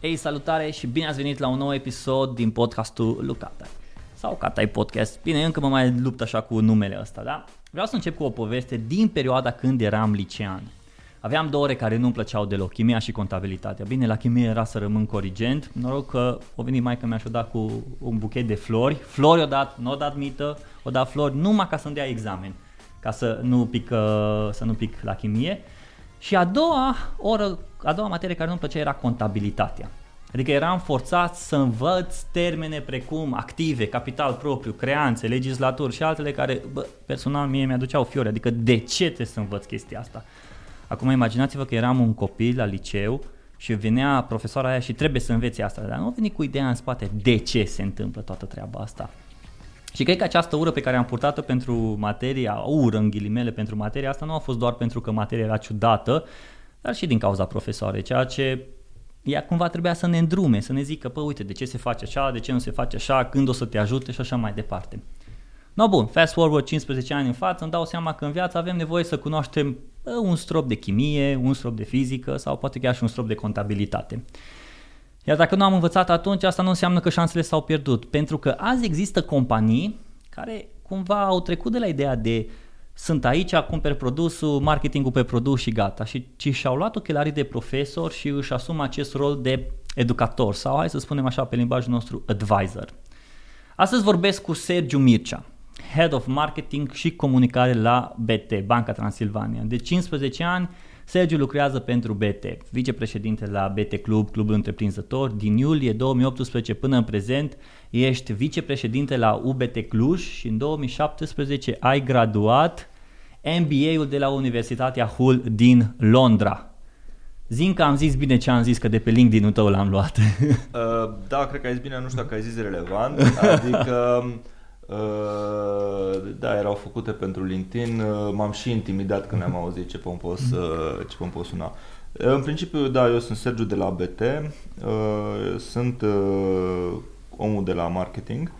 Ei, salutare și bine ați venit la un nou episod din podcastul Lucata. Sau Catai Podcast. Bine, încă mă mai lupt așa cu numele ăsta, da? Vreau să încep cu o poveste din perioada când eram licean. Aveam două ore care nu-mi plăceau deloc, chimia și contabilitatea. Bine, la chimie era să rămân corigent. Noroc că o venit mai că mi-a dat cu un buchet de flori. Flori o dat, nu o dat mită, o dat flori numai ca să-mi dea examen, ca să nu pic, să nu pic la chimie. Și a doua oră, a doua materie care nu-mi plăcea era contabilitatea. Adică eram forțat să învăț termene precum active, capital propriu, creanțe, legislatori și altele care bă, personal mie mi-aduceau fiori. Adică de ce trebuie să învăț chestia asta? Acum imaginați-vă că eram un copil la liceu și venea profesoara aia și trebuie să înveți asta, dar nu a venit cu ideea în spate de ce se întâmplă toată treaba asta. Și cred că această ură pe care am purtat-o pentru materia, ură în ghilimele pentru materia asta, nu a fost doar pentru că materia era ciudată, dar și din cauza profesoarei, ceea ce ea cumva trebuia să ne îndrume, să ne zică, pă, uite, de ce se face așa, de ce nu se face așa, când o să te ajute și așa mai departe. No, bun, fast forward 15 ani în față, îmi dau seama că în viață avem nevoie să cunoaștem un strop de chimie, un strop de fizică sau poate chiar și un strop de contabilitate. Iar dacă nu am învățat atunci, asta nu înseamnă că șansele s-au pierdut, pentru că azi există companii care cumva au trecut de la ideea de sunt aici, cumperi produsul, marketingul pe produs și gata, și, ci și-au luat ochelarii de profesor și își asumă acest rol de educator sau hai să spunem așa pe limbajul nostru advisor. Astăzi vorbesc cu Sergiu Mircea, Head of Marketing și Comunicare la BT, Banca Transilvania. De 15 ani, Sergiu lucrează pentru BT, vicepreședinte la BT Club, Clubul Întreprinzător. Din iulie 2018 până în prezent, ești vicepreședinte la UBT Cluj și în 2017 ai graduat MBA-ul de la Universitatea Hull din Londra. Zin că am zis bine ce am zis, că de pe LinkedIn-ul tău l-am luat. Uh, da, cred că ai zis bine, nu știu dacă ai zis relevant. Adică Uh, da, erau făcute pentru LinkedIn. Uh, m-am și intimidat când am auzit ce pom pot, uh, ce pom pot suna. Uh, în principiu, da, eu sunt Sergiu de la BT, uh, sunt uh, omul de la marketing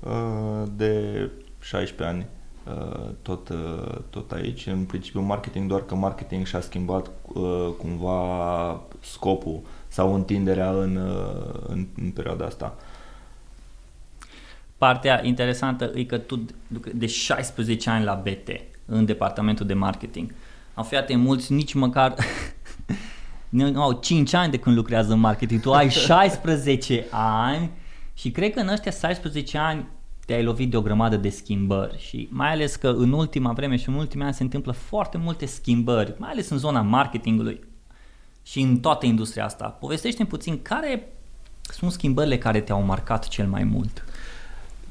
uh, de 16 ani uh, tot, uh, tot aici. În principiu marketing, doar că marketing și-a schimbat uh, cumva scopul sau întinderea în, uh, în, în perioada asta. Uh, Partea interesantă e că tu de 16 ani la BT, în departamentul de marketing. Am fiat mulți nici măcar nu au 5 ani de când lucrează în marketing. Tu ai 16 ani și cred că în ăștia 16 ani te-ai lovit de o grămadă de schimbări și mai ales că în ultima vreme și în ultimii ani se întâmplă foarte multe schimbări, mai ales în zona marketingului și în toată industria asta. Povestește-mi puțin care sunt schimbările care te-au marcat cel mai mult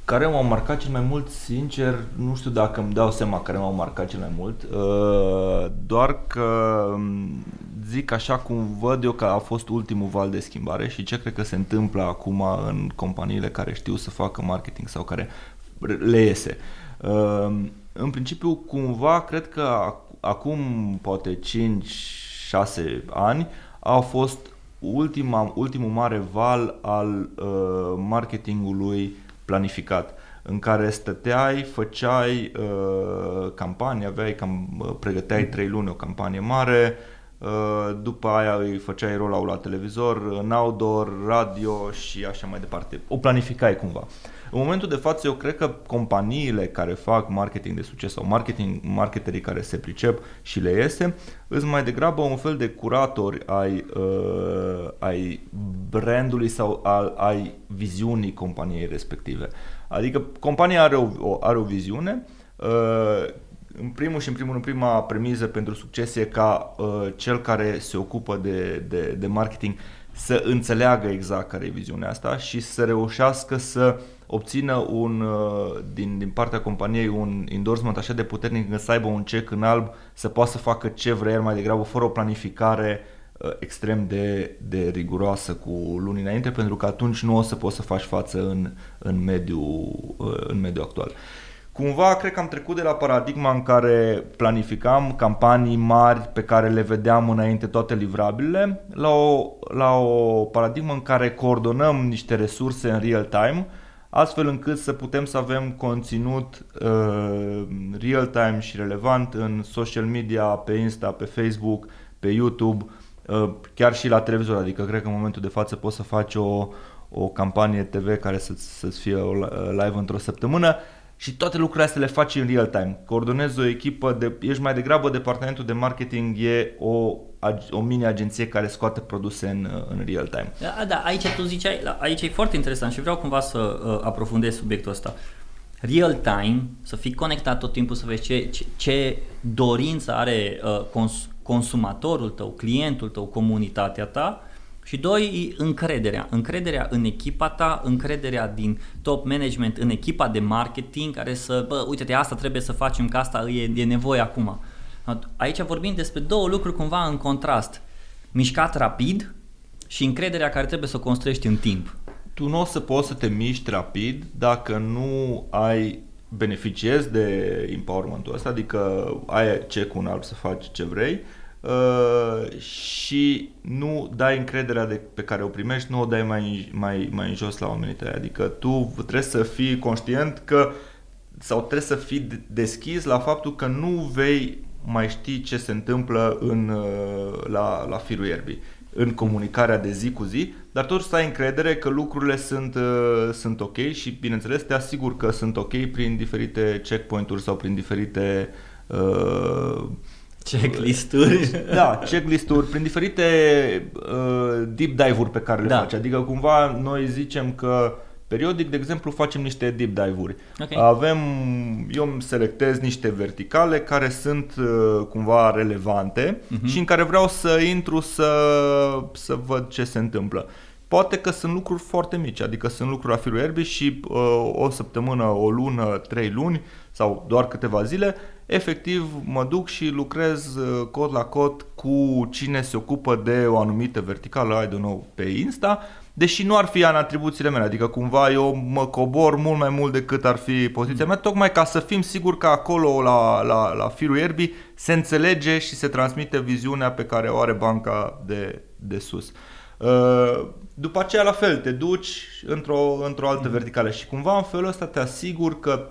care m-au marcat cel mai mult, sincer, nu știu dacă îmi dau seama care m-au marcat cel mai mult, uh, doar că um, zic așa cum văd eu că a fost ultimul val de schimbare și ce cred că se întâmplă acum în companiile care știu să facă marketing sau care le iese. Uh, în principiu, cumva, cred că acum poate 5-6 ani a fost ultima, ultimul mare val al uh, marketingului planificat în care stăteai, făceai uh, campanii, aveai cam, uh, pregăteai trei luni o campanie mare, uh, după aia îi făceai roll la televizor, în outdoor, radio și așa mai departe. O planificai cumva. În momentul de față, eu cred că companiile care fac marketing de succes sau marketing, marketerii care se pricep și le iese, îți mai degrabă un fel de curatori ai, uh, ai brandului sau al, ai viziunii companiei respective. Adică compania are o, are o viziune, uh, în primul și în primul în prima premiză pentru succes e ca uh, cel care se ocupă de, de, de marketing să înțeleagă exact care e viziunea asta și să reușească să obțină un, uh, din, din partea companiei un endorsement așa de puternic încât să aibă un cec în alb, să poată să facă ce vrea el mai degrabă, fără o planificare uh, extrem de, de riguroasă cu luni înainte, pentru că atunci nu o să poți să faci față în, în, mediul, uh, în mediul actual. Cumva cred că am trecut de la paradigma în care planificam campanii mari pe care le vedeam înainte toate livrabilele la o, la o paradigmă în care coordonăm niște resurse în real time astfel încât să putem să avem conținut uh, real time și relevant în social media, pe Insta, pe Facebook, pe YouTube, uh, chiar și la televizor, adică cred că în momentul de față poți să faci o, o campanie TV care să-ți, să fie live într-o săptămână și toate lucrurile astea le faci în real time. Coordonezi o echipă, de, ești mai degrabă departamentul de marketing e o, o mini-agenție care scoate produse în, în real time. Da, da, aici tu ziceai, aici e foarte interesant și vreau cumva să uh, aprofundez subiectul ăsta. Real time, să fii conectat tot timpul, să vezi ce, ce, ce dorință are uh, cons, consumatorul tău, clientul tău, comunitatea ta și doi, încrederea. Încrederea în echipa ta, încrederea din top management în echipa de marketing care să, bă, uite-te, asta trebuie să facem, că asta e, e nevoie acum. Aici vorbim despre două lucruri cumva în contrast. Mișcat rapid și încrederea care trebuie să o construiești în timp. Tu nu o să poți să te miști rapid dacă nu ai beneficiezi de empowerment-ul ăsta, adică ai check un alb să faci ce vrei, Uh, și nu dai încrederea de, pe care o primești, nu o dai mai, mai, mai în jos la oamenii tăi. Adică tu trebuie să fii conștient că sau trebuie să fii deschis la faptul că nu vei mai ști ce se întâmplă în, uh, la, la firul ierbii în comunicarea de zi cu zi, dar totuși să ai încredere că lucrurile sunt, uh, sunt ok și, bineînțeles, te asigur că sunt ok prin diferite checkpoint-uri sau prin diferite uh, Checklist-uri. Da, checklist-uri prin diferite uh, deep dive-uri pe care le da. faci. Adică cumva noi zicem că periodic, de exemplu, facem niște deep dive-uri. Okay. Avem, eu îmi selectez niște verticale care sunt uh, cumva relevante uh-huh. și în care vreau să intru să, să văd ce se întâmplă. Poate că sunt lucruri foarte mici, adică sunt lucruri a firul erbii și uh, o săptămână, o lună, trei luni sau doar câteva zile efectiv mă duc și lucrez uh, cod la cod cu cine se ocupă de o anumită verticală, I don't know, pe Insta, deși nu ar fi în atribuțiile mele, adică cumva eu mă cobor mult mai mult decât ar fi poziția mea, tocmai ca să fim siguri că acolo la, la, la firul ierbii se înțelege și se transmite viziunea pe care o are banca de, de sus. Uh, după aceea la fel, te duci într-o, într-o altă verticală și cumva în felul ăsta te asigur că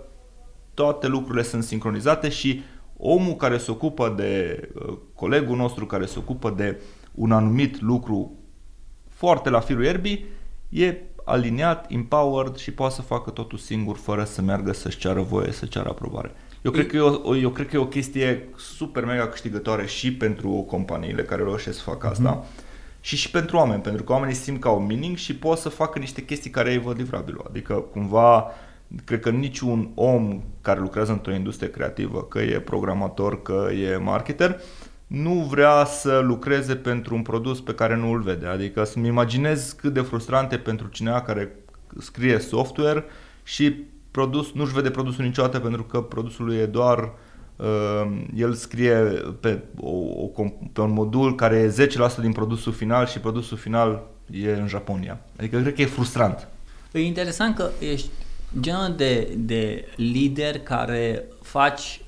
toate lucrurile sunt sincronizate și omul care se ocupă de, uh, colegul nostru care se ocupă de un anumit lucru foarte la firul ierbii, e aliniat, empowered și poate să facă totul singur fără să meargă să-și ceară voie, să ceară aprobare. Eu cred, că e o, eu cred că e o chestie super mega câștigătoare și pentru companiile care reușesc să facă asta mm-hmm. și și pentru oameni, pentru că oamenii simt ca un meaning și pot să facă niște chestii care e vădivrabilă. Adică cumva cred că niciun om care lucrează într-o industrie creativă, că e programator, că e marketer, nu vrea să lucreze pentru un produs pe care nu îl vede. Adică să-mi imaginez cât de frustrante pentru cineva care scrie software și produs, nu-și vede produsul niciodată pentru că produsul lui e doar uh, el scrie pe, o, o, pe un modul care e 10% din produsul final și produsul final e în Japonia. Adică cred că e frustrant. E interesant că ești genul de, de lider care faci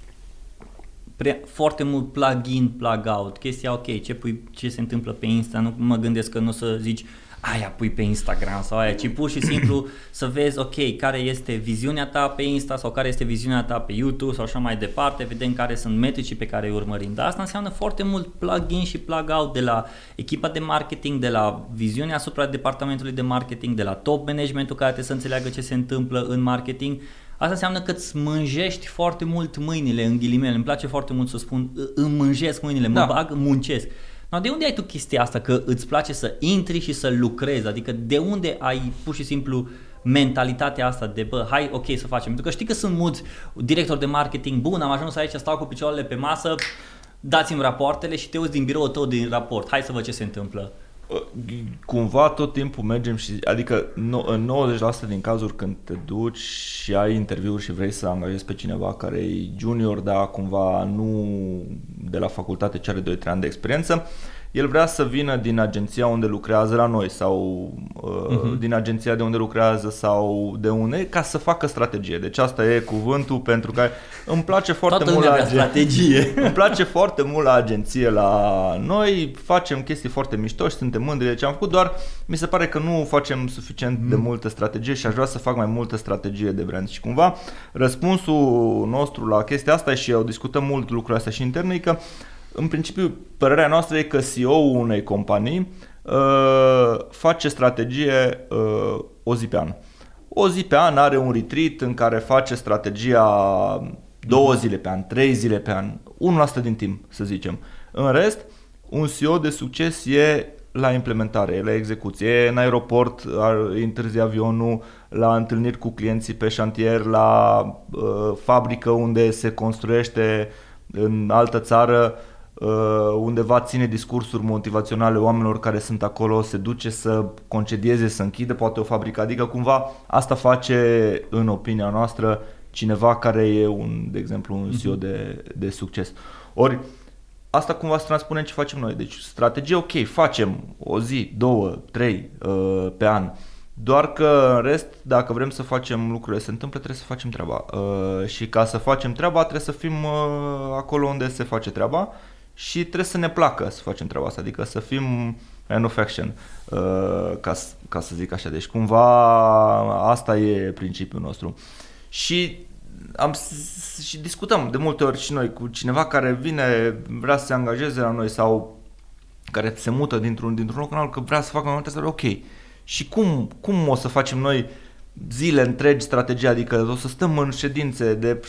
prea, foarte mult plug-in, plug-out, chestia ok, ce, pui, ce se întâmplă pe Insta, nu mă gândesc că nu o să zici aia pui pe Instagram sau aia, ci pur și simplu să vezi, ok, care este viziunea ta pe Insta sau care este viziunea ta pe YouTube sau așa mai departe, vedem care sunt metricii pe care îi urmărim. Dar asta înseamnă foarte mult plug-in și plug-out de la echipa de marketing, de la viziunea asupra departamentului de marketing, de la top managementul care trebuie să înțeleagă ce se întâmplă în marketing. Asta înseamnă că îți mânjești foarte mult mâinile, în ghilimele. Îmi place foarte mult să spun, îmi mânjesc mâinile, mă da. bag, muncesc. No, de unde ai tu chestia asta că îți place să intri și să lucrezi? Adică de unde ai pur și simplu mentalitatea asta de bă, hai ok să facem. Pentru că știi că sunt mulți directori de marketing, bun, am ajuns aici, stau cu picioarele pe masă, dați-mi rapoartele și te uiți din birou tău din raport. Hai să văd ce se întâmplă cumva tot timpul mergem și, adică în 90% din cazuri când te duci și ai interviuri și vrei să angajezi pe cineva care e junior, dar cumva nu de la facultate ce are 2-3 ani de experiență, el vrea să vină din agenția unde lucrează la noi sau uh, uh-huh. din agenția de unde lucrează sau de unde, ca să facă strategie. Deci asta e cuvântul pentru că îmi place foarte Toată mult la agen... strategie. îmi place foarte mult la agenție la noi, facem chestii foarte mișto și suntem mândri de ce am făcut, doar mi se pare că nu facem suficient mm. de multă strategie și aș vrea să fac mai multă strategie de brand. Și cumva răspunsul nostru la chestia asta și eu discutăm mult lucrurile astea și interne că în principiu, părerea noastră e că CEO-ul unei companii uh, face strategie uh, o zi pe an. O zi pe an are un retreat în care face strategia două zile pe an, trei zile pe an, 1% din timp, să zicem. În rest, un CEO de succes e la implementare, la execuție, e în aeroport, întârzi avionul, la întâlniri cu clienții pe șantier, la uh, fabrică unde se construiește în altă țară, uh, undeva ține discursuri motivaționale oamenilor care sunt acolo, se duce să concedieze, să închide poate o fabrică, adică cumva asta face în opinia noastră cineva care e un, de exemplu, un CEO mhm. de, de succes. Ori asta cumva se transpune în ce facem noi. Deci strategie, ok, facem o zi, două, trei uh, pe an. Doar că în rest, dacă vrem să facem lucrurile se întâmplă, trebuie să facem treaba. Uh, și ca să facem treaba, trebuie să fim uh, acolo unde se face treaba și trebuie să ne placă să facem treaba asta, adică să fim man of action, uh, ca, ca să zic așa. Deci cumva asta e principiul nostru. Și am și discutăm de multe ori și noi cu cineva care vine, vrea să se angajeze la noi sau care se mută dintr-un, dintr-un loc în altul, că vrea să facă mai multe, să ok. Și cum, cum o să facem noi zile întregi strategia, adică o să stăm în ședințe de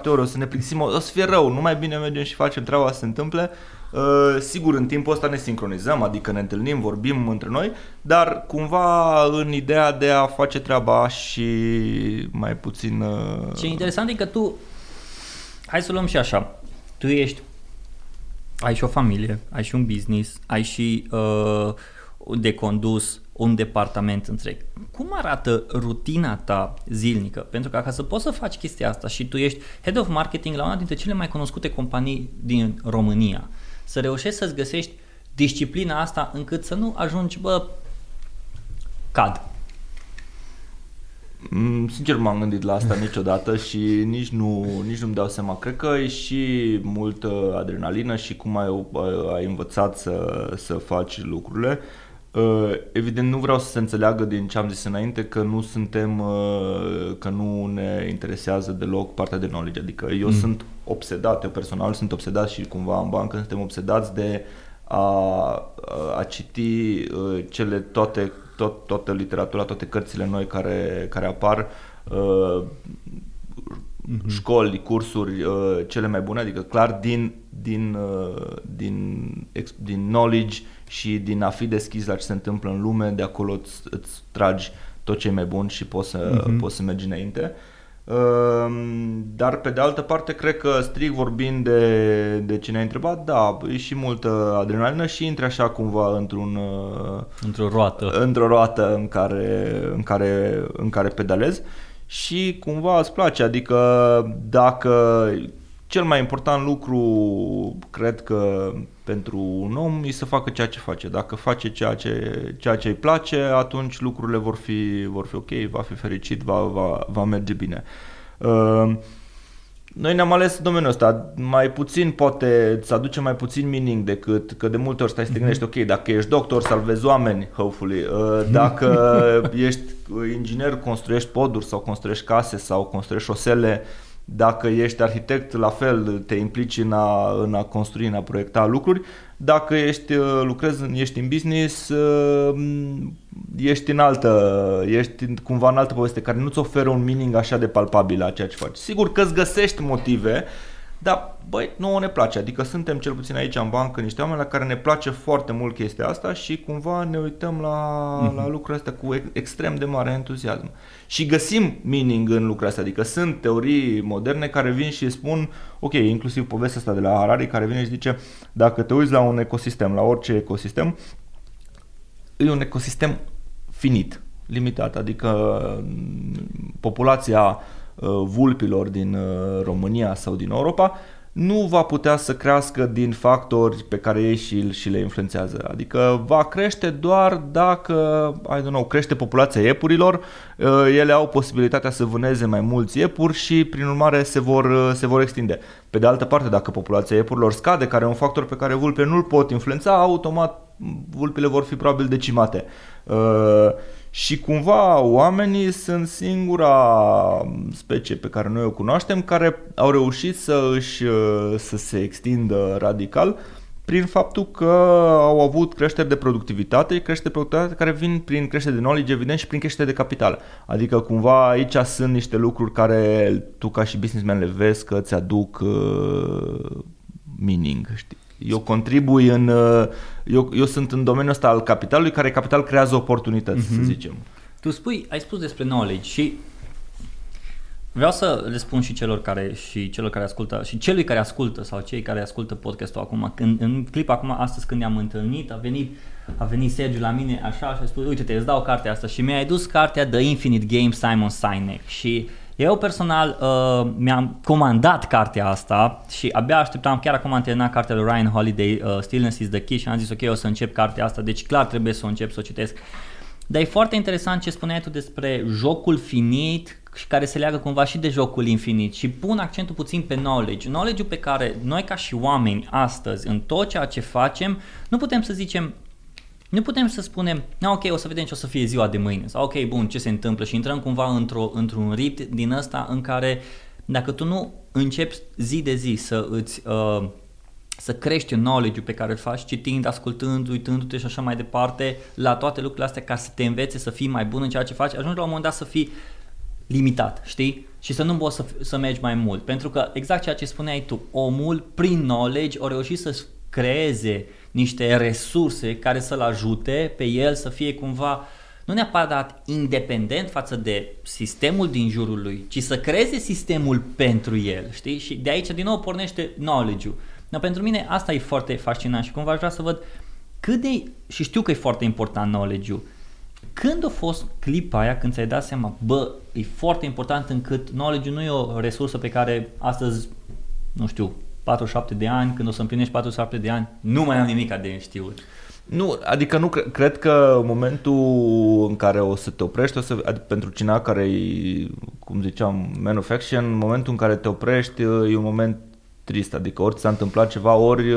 6-7 ore, o să ne plictisim, o să fie rău, nu mai bine mergem și facem treaba să se întâmple. Uh, sigur, în timpul ăsta ne sincronizăm, adică ne întâlnim, vorbim între noi, dar cumva în ideea de a face treaba și mai puțin... Uh... Ce interesant e că tu, hai să luăm și așa, tu ești, ai și o familie, ai și un business, ai și uh, de condus, un departament întreg. Cum arată rutina ta zilnică? Pentru că ca să poți să faci chestia asta și tu ești head of marketing la una dintre cele mai cunoscute companii din România, să reușești să-ți găsești disciplina asta încât să nu ajungi, bă, cad. Mm, sincer m-am gândit la asta niciodată și nici, nu, nici nu-mi dau seama. Cred că e și multă adrenalină și cum ai, ai învățat să, să faci lucrurile. Uh, evident, nu vreau să se înțeleagă din ce am zis înainte că nu suntem, uh, că nu ne interesează deloc partea de knowledge. Adică eu mm. sunt obsedat, eu personal sunt obsedat și cumva în bancă suntem obsedați de a, a citi uh, cele toate, tot, toată literatura, toate cărțile noi care, care apar, mm-hmm. școli, cursuri cele mai bune, adică clar din, din, din, din knowledge și din a fi deschis la ce se întâmplă în lume, de acolo îți, îți tragi tot ce e mai bun și poți să, uh-huh. poți să mergi înainte. Ehm, dar pe de altă parte, cred că strict vorbind de, de ce ne-ai întrebat, da, e și multă adrenalină și intri așa cumva într-un uh, într-o roată, într-o roată în care, în care, în care pedalezi și cumva îți place, adică dacă cel mai important lucru, cred că pentru un om, e să facă ceea ce face. Dacă face ceea ce, ceea ce îi place, atunci lucrurile vor fi, vor fi ok, va fi fericit, va, va, va merge bine. Uh, noi ne-am ales domeniul ăsta, mai puțin poate să aduce mai puțin meaning decât că de multe ori stai să te gândești, ok, dacă ești doctor, salvezi oameni, hopefully, uh, dacă ești inginer, construiești poduri sau construiești case sau construiești șosele, dacă ești arhitect, la fel te implici în a, în a construi, în a proiecta lucruri. Dacă ești, uh, lucrezi, ești în business, uh, ești în altă, ești cumva în altă poveste care nu-ți oferă un meaning așa de palpabil la ceea ce faci. Sigur că îți găsești motive, dar băi, nouă ne place, adică suntem cel puțin aici în bancă niște oameni la care ne place foarte mult chestia asta și cumva ne uităm la, mm-hmm. la lucrurile astea cu extrem de mare entuziasm. Și găsim meaning în lucrurile astea, adică sunt teorii moderne care vin și spun, ok, inclusiv povestea asta de la Harari care vine și zice, dacă te uiți la un ecosistem, la orice ecosistem, e un ecosistem finit, limitat, adică mm, populația uh, vulpilor din uh, România sau din Europa nu va putea să crească din factori pe care ei și, și le influențează. Adică va crește doar dacă, I don't know, crește populația iepurilor, uh, ele au posibilitatea să vâneze mai mulți iepuri și prin urmare se vor, uh, se vor extinde. Pe de altă parte, dacă populația iepurilor scade, care e un factor pe care vulpe nu-l pot influența, automat vulpile vor fi probabil decimate. Uh, și cumva oamenii sunt singura specie pe care noi o cunoaștem care au reușit să își să se extindă radical prin faptul că au avut creșteri de productivitate, creșteri de productivitate care vin prin creștere de knowledge, evident, și prin creștere de capital. Adică cumva aici sunt niște lucruri care tu ca și businessman le vezi că îți aduc uh, meaning, știi? Eu contribui în, uh, eu, eu sunt în domeniul ăsta al capitalului, care capital creează oportunități, uh-huh. să mhm. zicem. Tu spui, ai spus despre knowledge și Vreau să le spun și celor care și celor care ascultă și celui care ascultă sau cei care ascultă podcastul acum. Când, în clip acum astăzi când ne-am întâlnit, a venit a venit Sergiu la mine așa și a spus, uite te, îți dau cartea asta și mi-a adus cartea The Infinite Game Simon Sinek și eu personal uh, mi-am comandat cartea asta și abia așteptam, chiar acum am terminat cartea lui Ryan Holiday, uh, Stillness is the Key și am zis ok, o să încep cartea asta, deci clar trebuie să o încep să o citesc. Dar e foarte interesant ce spuneai tu despre jocul finit și care se leagă cumva și de jocul infinit și pun accentul puțin pe knowledge. Knowledge-ul pe care noi ca și oameni astăzi, în tot ceea ce facem, nu putem să zicem nu putem să spunem, na, ok, o să vedem ce o să fie ziua de mâine sau ok, bun, ce se întâmplă și intrăm cumva într-o, într-un rit din ăsta în care dacă tu nu începi zi de zi să îți uh, să crești knowledge-ul pe care îl faci citind, ascultând, uitându-te și așa mai departe la toate lucrurile astea ca să te învețe să fii mai bun în ceea ce faci, ajungi la un moment dat să fii limitat, știi? Și să nu poți să, să mergi mai mult. Pentru că exact ceea ce spuneai tu, omul prin knowledge o reușit să creeze niște resurse care să-l ajute pe el să fie cumva nu neapărat independent față de sistemul din jurul lui, ci să creeze sistemul pentru el, știi? Și de aici din nou pornește knowledge-ul. Dar pentru mine asta e foarte fascinant și cumva aș vrea să văd cât de, și știu că e foarte important knowledge-ul, când a fost clipa aia când ți-ai dat seama, bă, e foarte important încât knowledge nu e o resursă pe care astăzi, nu știu, 47 de ani, când o să împlinești 47 de ani, nu mai am nimic de știut. Nu, adică nu cre- cred că în momentul în care o să te oprești, o să, adică pentru cineva care e, cum ziceam, man of action, în momentul în care te oprești e un moment trist, adică ori ți s-a întâmplat ceva, ori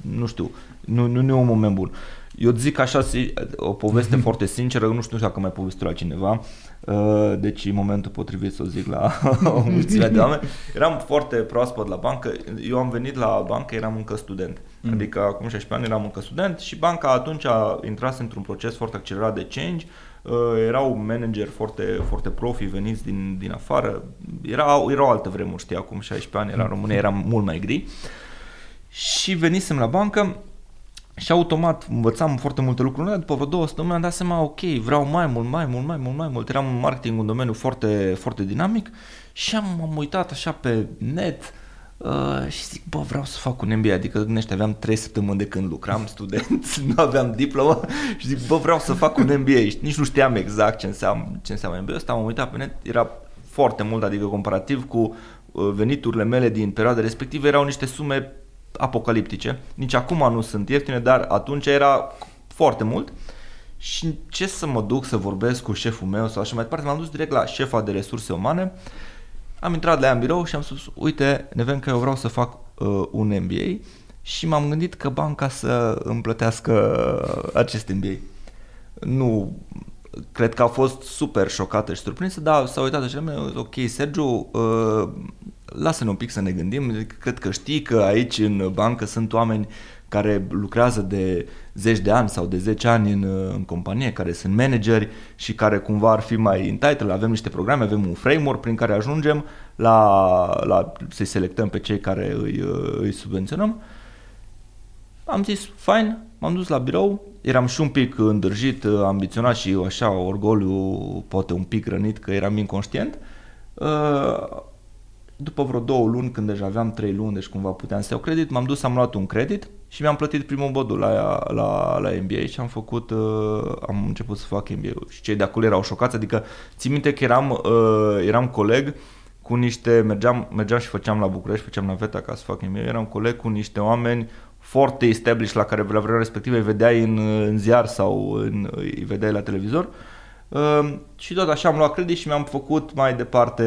nu știu, nu, nu, nu e un moment bun. Eu zic așa o poveste foarte sinceră, nu știu dacă mai povestit la cineva, uh, deci e momentul potrivit să o zic la o mulțime de oameni. Eram foarte proaspăt la bancă, eu am venit la bancă, eram încă student, mm. adică acum 16 ani eram încă student și banca atunci a intrat într-un proces foarte accelerat de change, uh, erau manageri foarte, foarte profi veniți din, din afară, erau, erau alte vremuri, știi, acum 16 ani era în România, eram mult mai gri. Și venisem la bancă și automat învățam foarte multe lucruri. După vreo două săptămâni am dat seama, ok, vreau mai mult, mai mult, mai mult, mai mult. Eram în marketing un domeniu foarte, foarte dinamic și am, am uitat așa pe net uh, și zic, bă, vreau să fac un MBA, adică gândește, aveam trei săptămâni de când lucram student, nu aveam diplomă. Și zic, bă, vreau să fac un MBA și nici nu știam exact ce înseamnă, ce înseamnă MBA ăsta, am uitat pe net, era foarte mult, adică comparativ cu uh, veniturile mele din perioada respectivă erau niște sume apocaliptice. Nici acum nu sunt ieftine, dar atunci era foarte mult. Și ce să mă duc să vorbesc cu șeful meu sau așa mai departe, m-am dus direct la șefa de resurse umane. Am intrat la ea în birou și am spus, uite, Neven, că eu vreau să fac uh, un MBA și m-am gândit că banca să îmi plătească acest MBA. Nu, cred că a fost super șocată și surprinsă, dar s-a uitat așa, ok, Sergiu, uh, lasă-ne un pic să ne gândim, cred că știi că aici în bancă sunt oameni care lucrează de zeci de ani sau de 10 ani în, în companie, care sunt manageri și care cumva ar fi mai entitled. Avem niște programe, avem un framework prin care ajungem la, la să-i selectăm pe cei care îi, îi subvenționăm. Am zis, fine, m-am dus la birou, eram și un pic îndrăjit, ambiționat și așa, orgoliu poate un pic rănit că eram inconștient. Uh, după vreo două luni, când deja aveam trei luni, deci cumva puteam să iau credit, m-am dus, am luat un credit și mi-am plătit primul modul la, la, la MBA și am făcut, uh, am început să fac MBA-ul. Și cei de acolo erau șocați, adică țin minte că eram, uh, eram coleg cu niște, mergeam, mergeam și făceam la București, făceam la VETA ca să fac MBA, eram coleg cu niște oameni foarte established la care la vremea respectivă îi vedeai în, în ziar sau în, îi vedeai la televizor. Uh, și tot așa am luat credit și mi-am făcut mai departe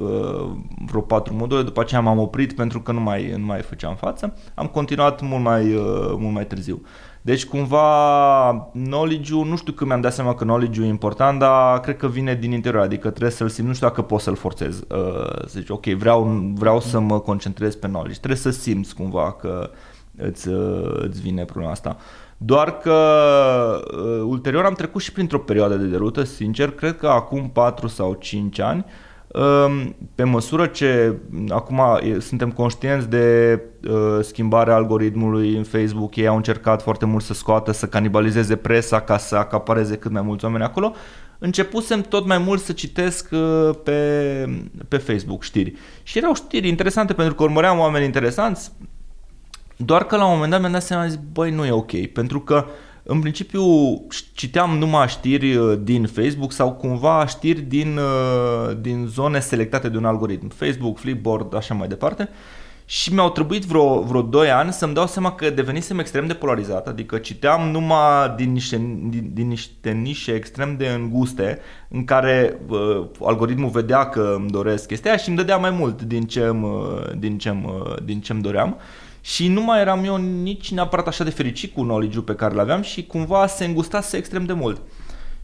uh, vreo patru module, după aceea m-am oprit pentru că nu mai, nu mai făceam față. Am continuat mult mai, uh, mult mai târziu. Deci cumva knowledge-ul, nu știu când mi-am dat seama că knowledge-ul e important, dar cred că vine din interior, adică trebuie să-l simt, nu știu dacă pot să-l forțez. Uh, să zici, ok, vreau, vreau să mă concentrez pe knowledge, trebuie să simți cumva că îți, uh, îți vine problema asta. Doar că uh, ulterior am trecut și printr-o perioadă de derută, sincer, cred că acum 4 sau 5 ani, um, pe măsură ce acum suntem conștienți de uh, schimbarea algoritmului în Facebook, ei au încercat foarte mult să scoată, să canibalizeze presa ca să acapareze cât mai mulți oameni acolo, începusem tot mai mult să citesc uh, pe, pe Facebook știri. Și erau știri interesante pentru că urmăream oameni interesanți, doar că la un moment dat mi-am dat seama, zis, băi, nu e ok, pentru că în principiu citeam numai știri uh, din Facebook sau cumva știri din, uh, din zone selectate de un algoritm, Facebook, Flipboard, așa mai departe. Și mi-au trebuit vreo, vreo 2 ani să-mi dau seama că devenisem extrem de polarizat, adică citeam numai din niște, din, din niște nișe extrem de înguste în care uh, algoritmul vedea că îmi doresc chestia și îmi dădea mai mult din ce îmi, din ce îmi, din ce îmi doream. Uh, și nu mai eram eu nici neapărat așa de fericit cu knowledge pe care l-aveam și cumva se îngustase extrem de mult.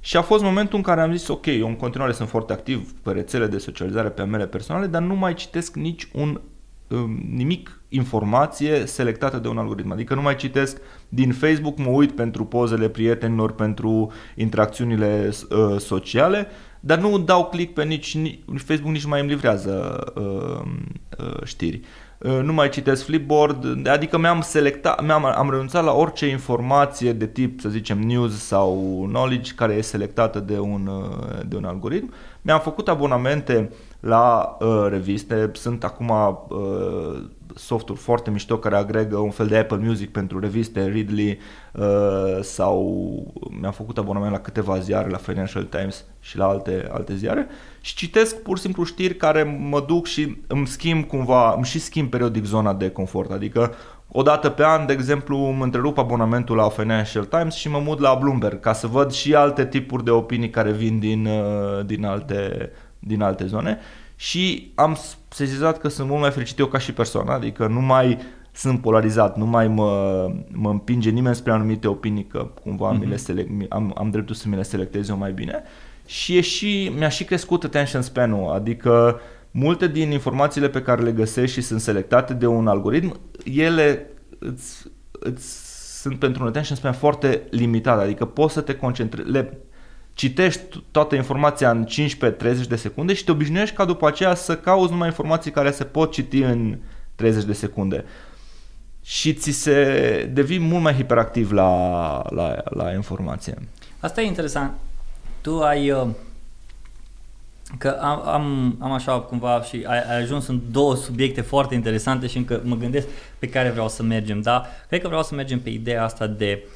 Și a fost momentul în care am zis, ok, eu în continuare sunt foarte activ pe rețele de socializare pe mele personale, dar nu mai citesc nici un um, nimic informație selectată de un algoritm. Adică nu mai citesc din Facebook, mă uit pentru pozele prietenilor, pentru interacțiunile uh, sociale, dar nu dau click pe nici, nici Facebook nici mai îmi livrează uh, uh, știri. Uh, nu mai citesc Flipboard, adică mi-am selectat, mi-am, am renunțat la orice informație de tip, să zicem, news sau knowledge care e selectată de un, uh, de un algoritm. Mi-am făcut abonamente la uh, reviste, sunt acum uh, softuri foarte mișto care agregă un fel de Apple Music pentru reviste, Readly uh, sau mi-am făcut abonament la câteva ziare, la Financial Times și la alte, alte ziare și citesc pur și simplu știri care mă duc și îmi schimb cumva, îmi și schimb periodic zona de confort, adică o dată pe an, de exemplu, îmi întrerup abonamentul la Financial Times și mă mut la Bloomberg ca să văd și alte tipuri de opinii care vin din, uh, din, alte, din alte zone și am sezizat că sunt mult mai fericit eu ca și persoană, adică nu mai sunt polarizat, nu mai mă, mă împinge nimeni spre anumite opinii că cumva mm-hmm. mi le mhm. select, am, am dreptul să mi le selectez eu mai bine și, e și mi-a și crescut attention span-ul, adică multe din informațiile pe care le găsești și sunt selectate de un algoritm, ele îți, îți sunt pentru un attention span foarte limitat, adică poți să te concentrezi, le citești toată informația în 15-30 de secunde și te obișnuiești ca după aceea să cauți numai informații care se pot citi în 30 de secunde. Și ți se devii mult mai hiperactiv la, la, la informație. Asta e interesant. Tu ai uh, că am, am, am așa cumva și ai, ai ajuns în două subiecte foarte interesante și încă mă gândesc pe care vreau să mergem, da? Cred că vreau să mergem pe ideea asta de uh,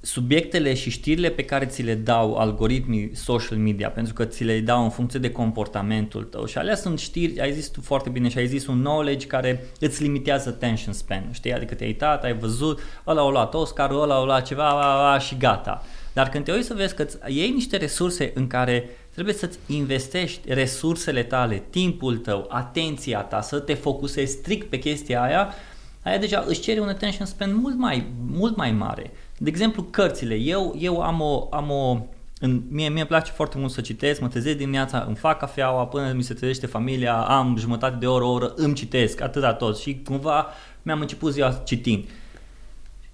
subiectele și știrile pe care ți le dau algoritmii social media, pentru că ți le dau în funcție de comportamentul tău și alea sunt știri, ai zis tu foarte bine și ai zis un knowledge care îți limitează attention span, știi? Adică te-ai uitat, ai văzut, ăla a luat Oscar, ăla a luat ceva a, a, și gata. Dar când te uiți să vezi că iei niște resurse în care trebuie să-ți investești resursele tale, timpul tău, atenția ta, să te focusezi strict pe chestia aia, aia deja își cere un attention span mult mai, mult mai mare. De exemplu, cărțile. Eu, eu am o, am o în, mie, mie îmi place foarte mult să citesc, mă trezesc dimineața, îmi fac cafeaua, până mi se trezește familia, am jumătate de oră, o oră, îmi citesc, atâta tot și cumva mi-am început ziua citind.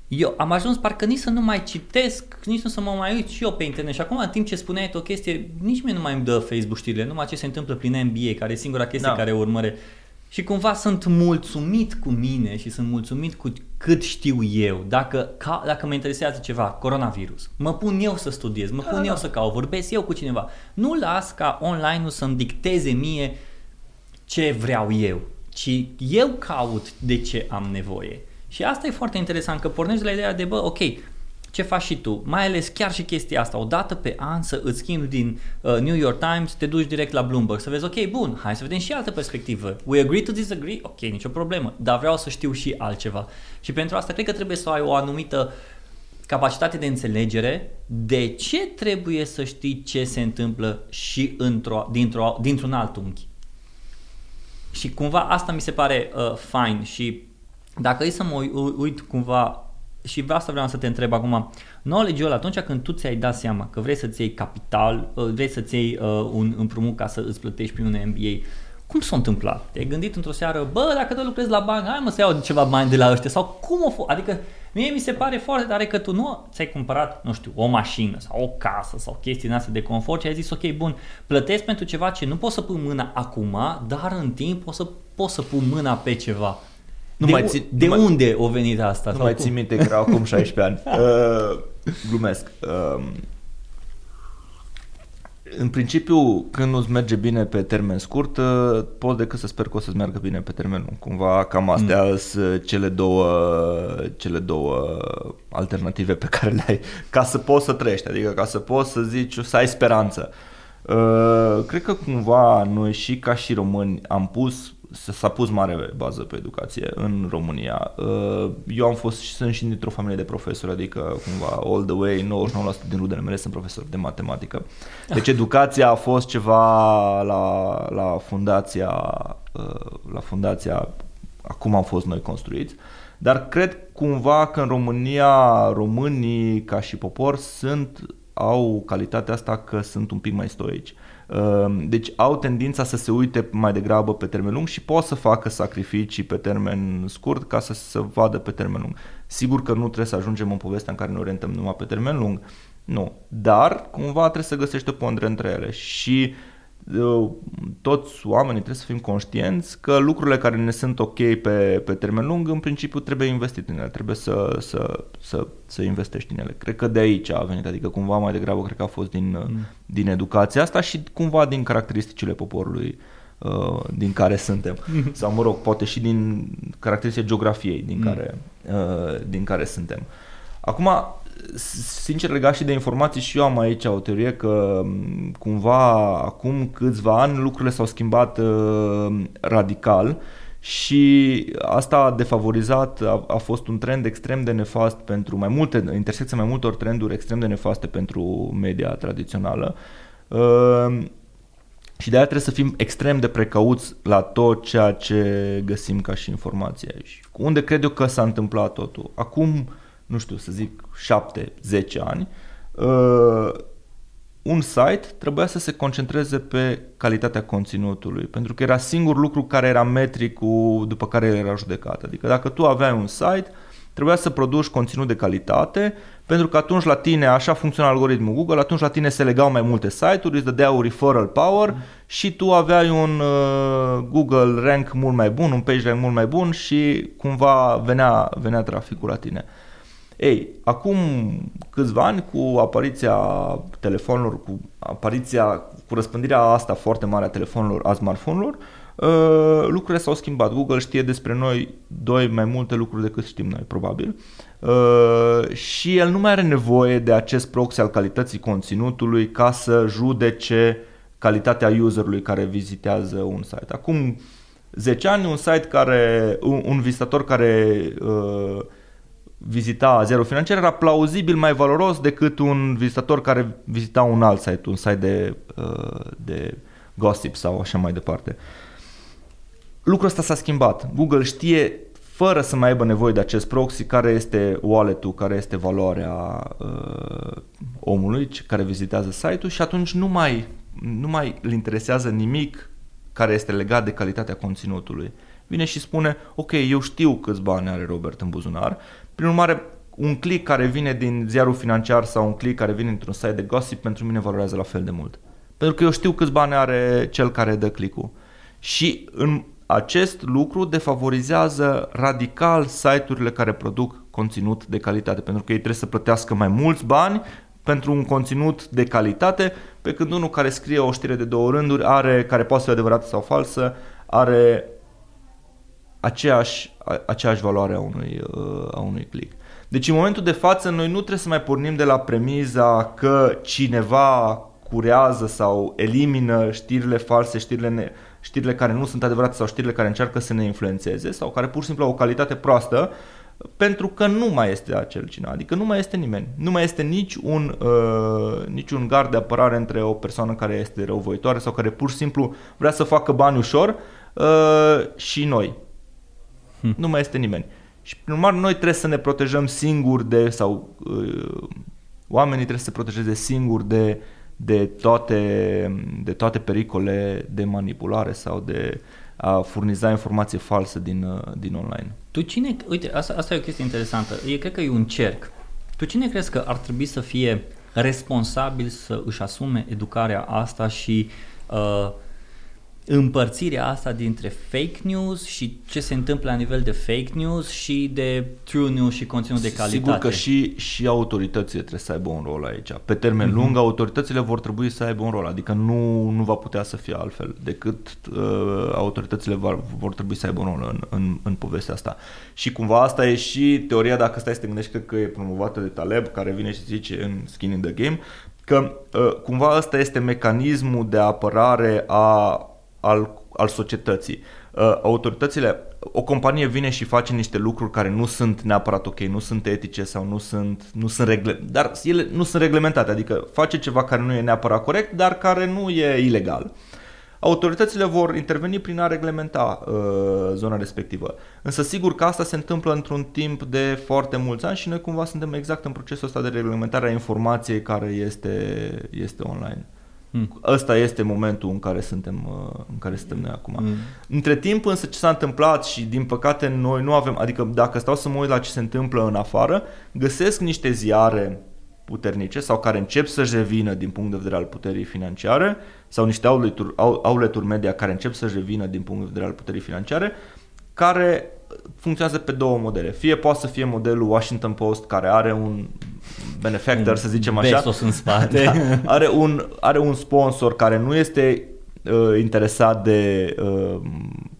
Eu am ajuns parcă nici să nu mai citesc, nici nu să mă mai uit și eu pe internet și acum în timp ce spuneai o chestie, nici mie nu mai îmi dă Facebook știrile, numai ce se întâmplă prin NBA, care e singura chestie da. care urmăre. Și cumva sunt mulțumit cu mine și sunt mulțumit cu cât știu eu. Dacă, ca, dacă mă interesează ceva, coronavirus, mă pun eu să studiez, mă pun da, eu da. să caut, vorbesc eu cu cineva. Nu las ca online-ul să-mi dicteze mie ce vreau eu, ci eu caut de ce am nevoie. Și asta e foarte interesant, că pornești de la ideea de, bă, ok, ce faci și tu, mai ales chiar și chestia asta, o dată pe an să îți schimbi din uh, New York Times, te duci direct la Bloomberg, să vezi, ok, bun, hai să vedem și altă perspectivă. We agree to disagree? Ok, nicio problemă, dar vreau să știu și altceva. Și pentru asta cred că trebuie să ai o anumită capacitate de înțelegere de ce trebuie să știi ce se întâmplă și într-o, dintr-o, dintr-un alt unghi. Și cumva asta mi se pare uh, fine și dacă e să mă uit cumva și vreau să vreau să te întreb acum, knowledge-ul atunci când tu ți-ai dat seama că vrei să-ți iei capital, uh, vrei să-ți iei uh, un împrumut ca să îți plătești prin un MBA, cum s-a întâmplat? Te-ai gândit într-o seară, bă, dacă tu lucrezi la bancă, hai mă să iau ceva bani de la ăștia sau cum o fost? Adică mie mi se pare foarte tare că tu nu ți-ai cumpărat, nu știu, o mașină sau o casă sau chestii din astea de confort și ai zis, ok, bun, plătesc pentru ceva ce nu pot să pun mâna acum, dar în timp o să pot să pun mâna pe ceva. Nu de mai țin, de nu unde mai, o venit asta? Nu mai țin minte că erau acum 16 ani. Uh, glumesc. Uh, în principiu, când nu-ți merge bine pe termen scurt, uh, poți decât să sper că o să-ți meargă bine pe termen lung. Cumva cam astea mm. sunt cele două, cele două alternative pe care le ai ca să poți să trăiești, adică ca să poți să zici, să ai speranță. Uh, cred că cumva noi și ca și români am pus s-a pus mare bază pe educație în România. Uh, eu am fost și sunt și dintr-o familie de profesori, adică cumva all the way, 99% din rudele mele sunt profesori de matematică. Deci educația a fost ceva la, la fundația, uh, la fundația, acum am fost noi construiți, dar cred cumva că în România românii ca și popor sunt au calitatea asta că sunt un pic mai stoici. Ehm, deci au tendința să se uite mai degrabă pe termen lung și pot să facă sacrificii pe termen scurt ca să se vadă pe termen lung. Sigur că nu trebuie să ajungem în povestea în care ne orientăm numai pe termen lung, nu. Dar cumva trebuie să găsești o pondere între ele și uh, toți oamenii trebuie să fim conștienți că lucrurile care ne sunt ok pe, pe termen lung, în principiu trebuie investit în ele, trebuie să, să, să, să investești în ele. Cred că de aici a venit, adică cumva mai degrabă cred că a fost din, mm. din educația asta și cumva din caracteristicile poporului uh, din care suntem. Mm. Sau mă rog, poate și din caracteristicile geografiei din, mm. care, uh, din care suntem. Acum, sincer legat și de informații și eu am aici o teorie că cumva acum câțiva ani lucrurile s-au schimbat uh, radical și asta a defavorizat, a, a fost un trend extrem de nefast pentru mai multe, intersecția mai multor trenduri extrem de nefaste pentru media tradițională. Uh, și de aia trebuie să fim extrem de precauți la tot ceea ce găsim ca și informație aici. Unde cred eu că s-a întâmplat totul? Acum uh, nu știu, să zic 7-10 ani, uh, un site trebuia să se concentreze pe calitatea conținutului, pentru că era singur lucru care era metricul după care era judecat. Adică dacă tu aveai un site, trebuia să produci conținut de calitate, pentru că atunci la tine, așa funcționa algoritmul Google, atunci la tine se legau mai multe site-uri, îți dădea un referral power mm. și tu aveai un uh, Google rank mult mai bun, un page rank mult mai bun și cumva venea, venea traficul la tine. Uh, ei, acum câțiva ani, cu apariția telefonelor, cu apariția, cu răspândirea asta foarte mare a telefonelor, a smartphone-urilor, uh, lucrurile s-au schimbat. Google știe despre noi doi mai multe lucruri decât știm noi, probabil. Uh, și el nu mai are nevoie de acest proxy al calității conținutului ca să judece calitatea userului care vizitează un site. Acum 10 ani, un site care, un, un vizitator care uh, vizita zero financiar era plauzibil mai valoros decât un vizitator care vizita un alt site, un site de, uh, de gossip sau așa mai departe. Lucrul ăsta s-a schimbat. Google știe fără să mai aibă nevoie de acest proxy care este wallet-ul, care este valoarea uh, omului care vizitează site-ul și atunci nu mai, nu mai îl interesează nimic care este legat de calitatea conținutului. Vine și spune, ok, eu știu câți bani are Robert în buzunar, prin urmare, un click care vine din ziarul financiar sau un click care vine dintr-un site de gossip pentru mine valorează la fel de mult. Pentru că eu știu câți bani are cel care dă click-ul. Și în acest lucru defavorizează radical site-urile care produc conținut de calitate, pentru că ei trebuie să plătească mai mulți bani pentru un conținut de calitate, pe când unul care scrie o știre de două rânduri, are, care poate să fie adevărată sau falsă, are aceeași, aceeași valoare a unui, uh, a unui click. Deci în momentul de față noi nu trebuie să mai pornim de la premiza că cineva curează sau elimină știrile false, știrile, ne, știrile care nu sunt adevărate sau știrile care încearcă să ne influențeze sau care pur și simplu au o calitate proastă pentru că nu mai este acel cineva, adică nu mai este nimeni. Nu mai este nici un, uh, nici un gard de apărare între o persoană care este răuvoitoare sau care pur și simplu vrea să facă bani ușor uh, și noi. Hm. Nu mai este nimeni. Și prin urmare noi trebuie să ne protejăm singuri de, sau uh, oamenii trebuie să se protejeze singuri de, de, toate, de toate pericole de manipulare sau de a furniza informație falsă din, uh, din online. Tu cine, uite, asta, asta e o chestie interesantă, e, cred că e un cerc. Tu cine crezi că ar trebui să fie responsabil să își asume educarea asta și uh, împărțirea asta dintre fake news și ce se întâmplă la nivel de fake news și de true news și conținut de calitate. Sigur că și, și autoritățile trebuie să aibă un rol aici. Pe termen mm-hmm. lung, autoritățile vor trebui să aibă un rol, adică nu, nu va putea să fie altfel decât uh, autoritățile vor, vor trebui să aibă un rol în, în, în povestea asta. Și cumva asta e și teoria, dacă stai să te gândești, cred că e promovată de Taleb, care vine și zice în Skin in the Game, că uh, cumva ăsta este mecanismul de apărare a al, al societății. Uh, autoritățile, o companie vine și face niște lucruri care nu sunt neapărat ok, nu sunt etice sau nu sunt, nu sunt regle, dar ele nu sunt reglementate, adică face ceva care nu e neapărat corect, dar care nu e ilegal. Autoritățile vor interveni prin a reglementa uh, zona respectivă. Însă sigur că asta se întâmplă într-un timp de foarte mulți ani și noi cumva suntem exact în procesul ăsta de reglementare a informației care este, este online. Mm. Ăsta este momentul în care suntem, uh, în care suntem noi acum. Mm. Între timp însă ce s-a întâmplat și din păcate noi nu avem, adică dacă stau să mă uit la ce se întâmplă în afară, găsesc niște ziare puternice sau care încep să-și revină din punct de vedere al puterii financiare sau niște outlet-uri, outlet media care încep să-și revină din punct de vedere al puterii financiare care funcționează pe două modele. Fie poate să fie modelul Washington Post care are un benefactor, să zicem așa. Besos în spate. Da, are, un, are un sponsor care nu este uh, interesat de uh,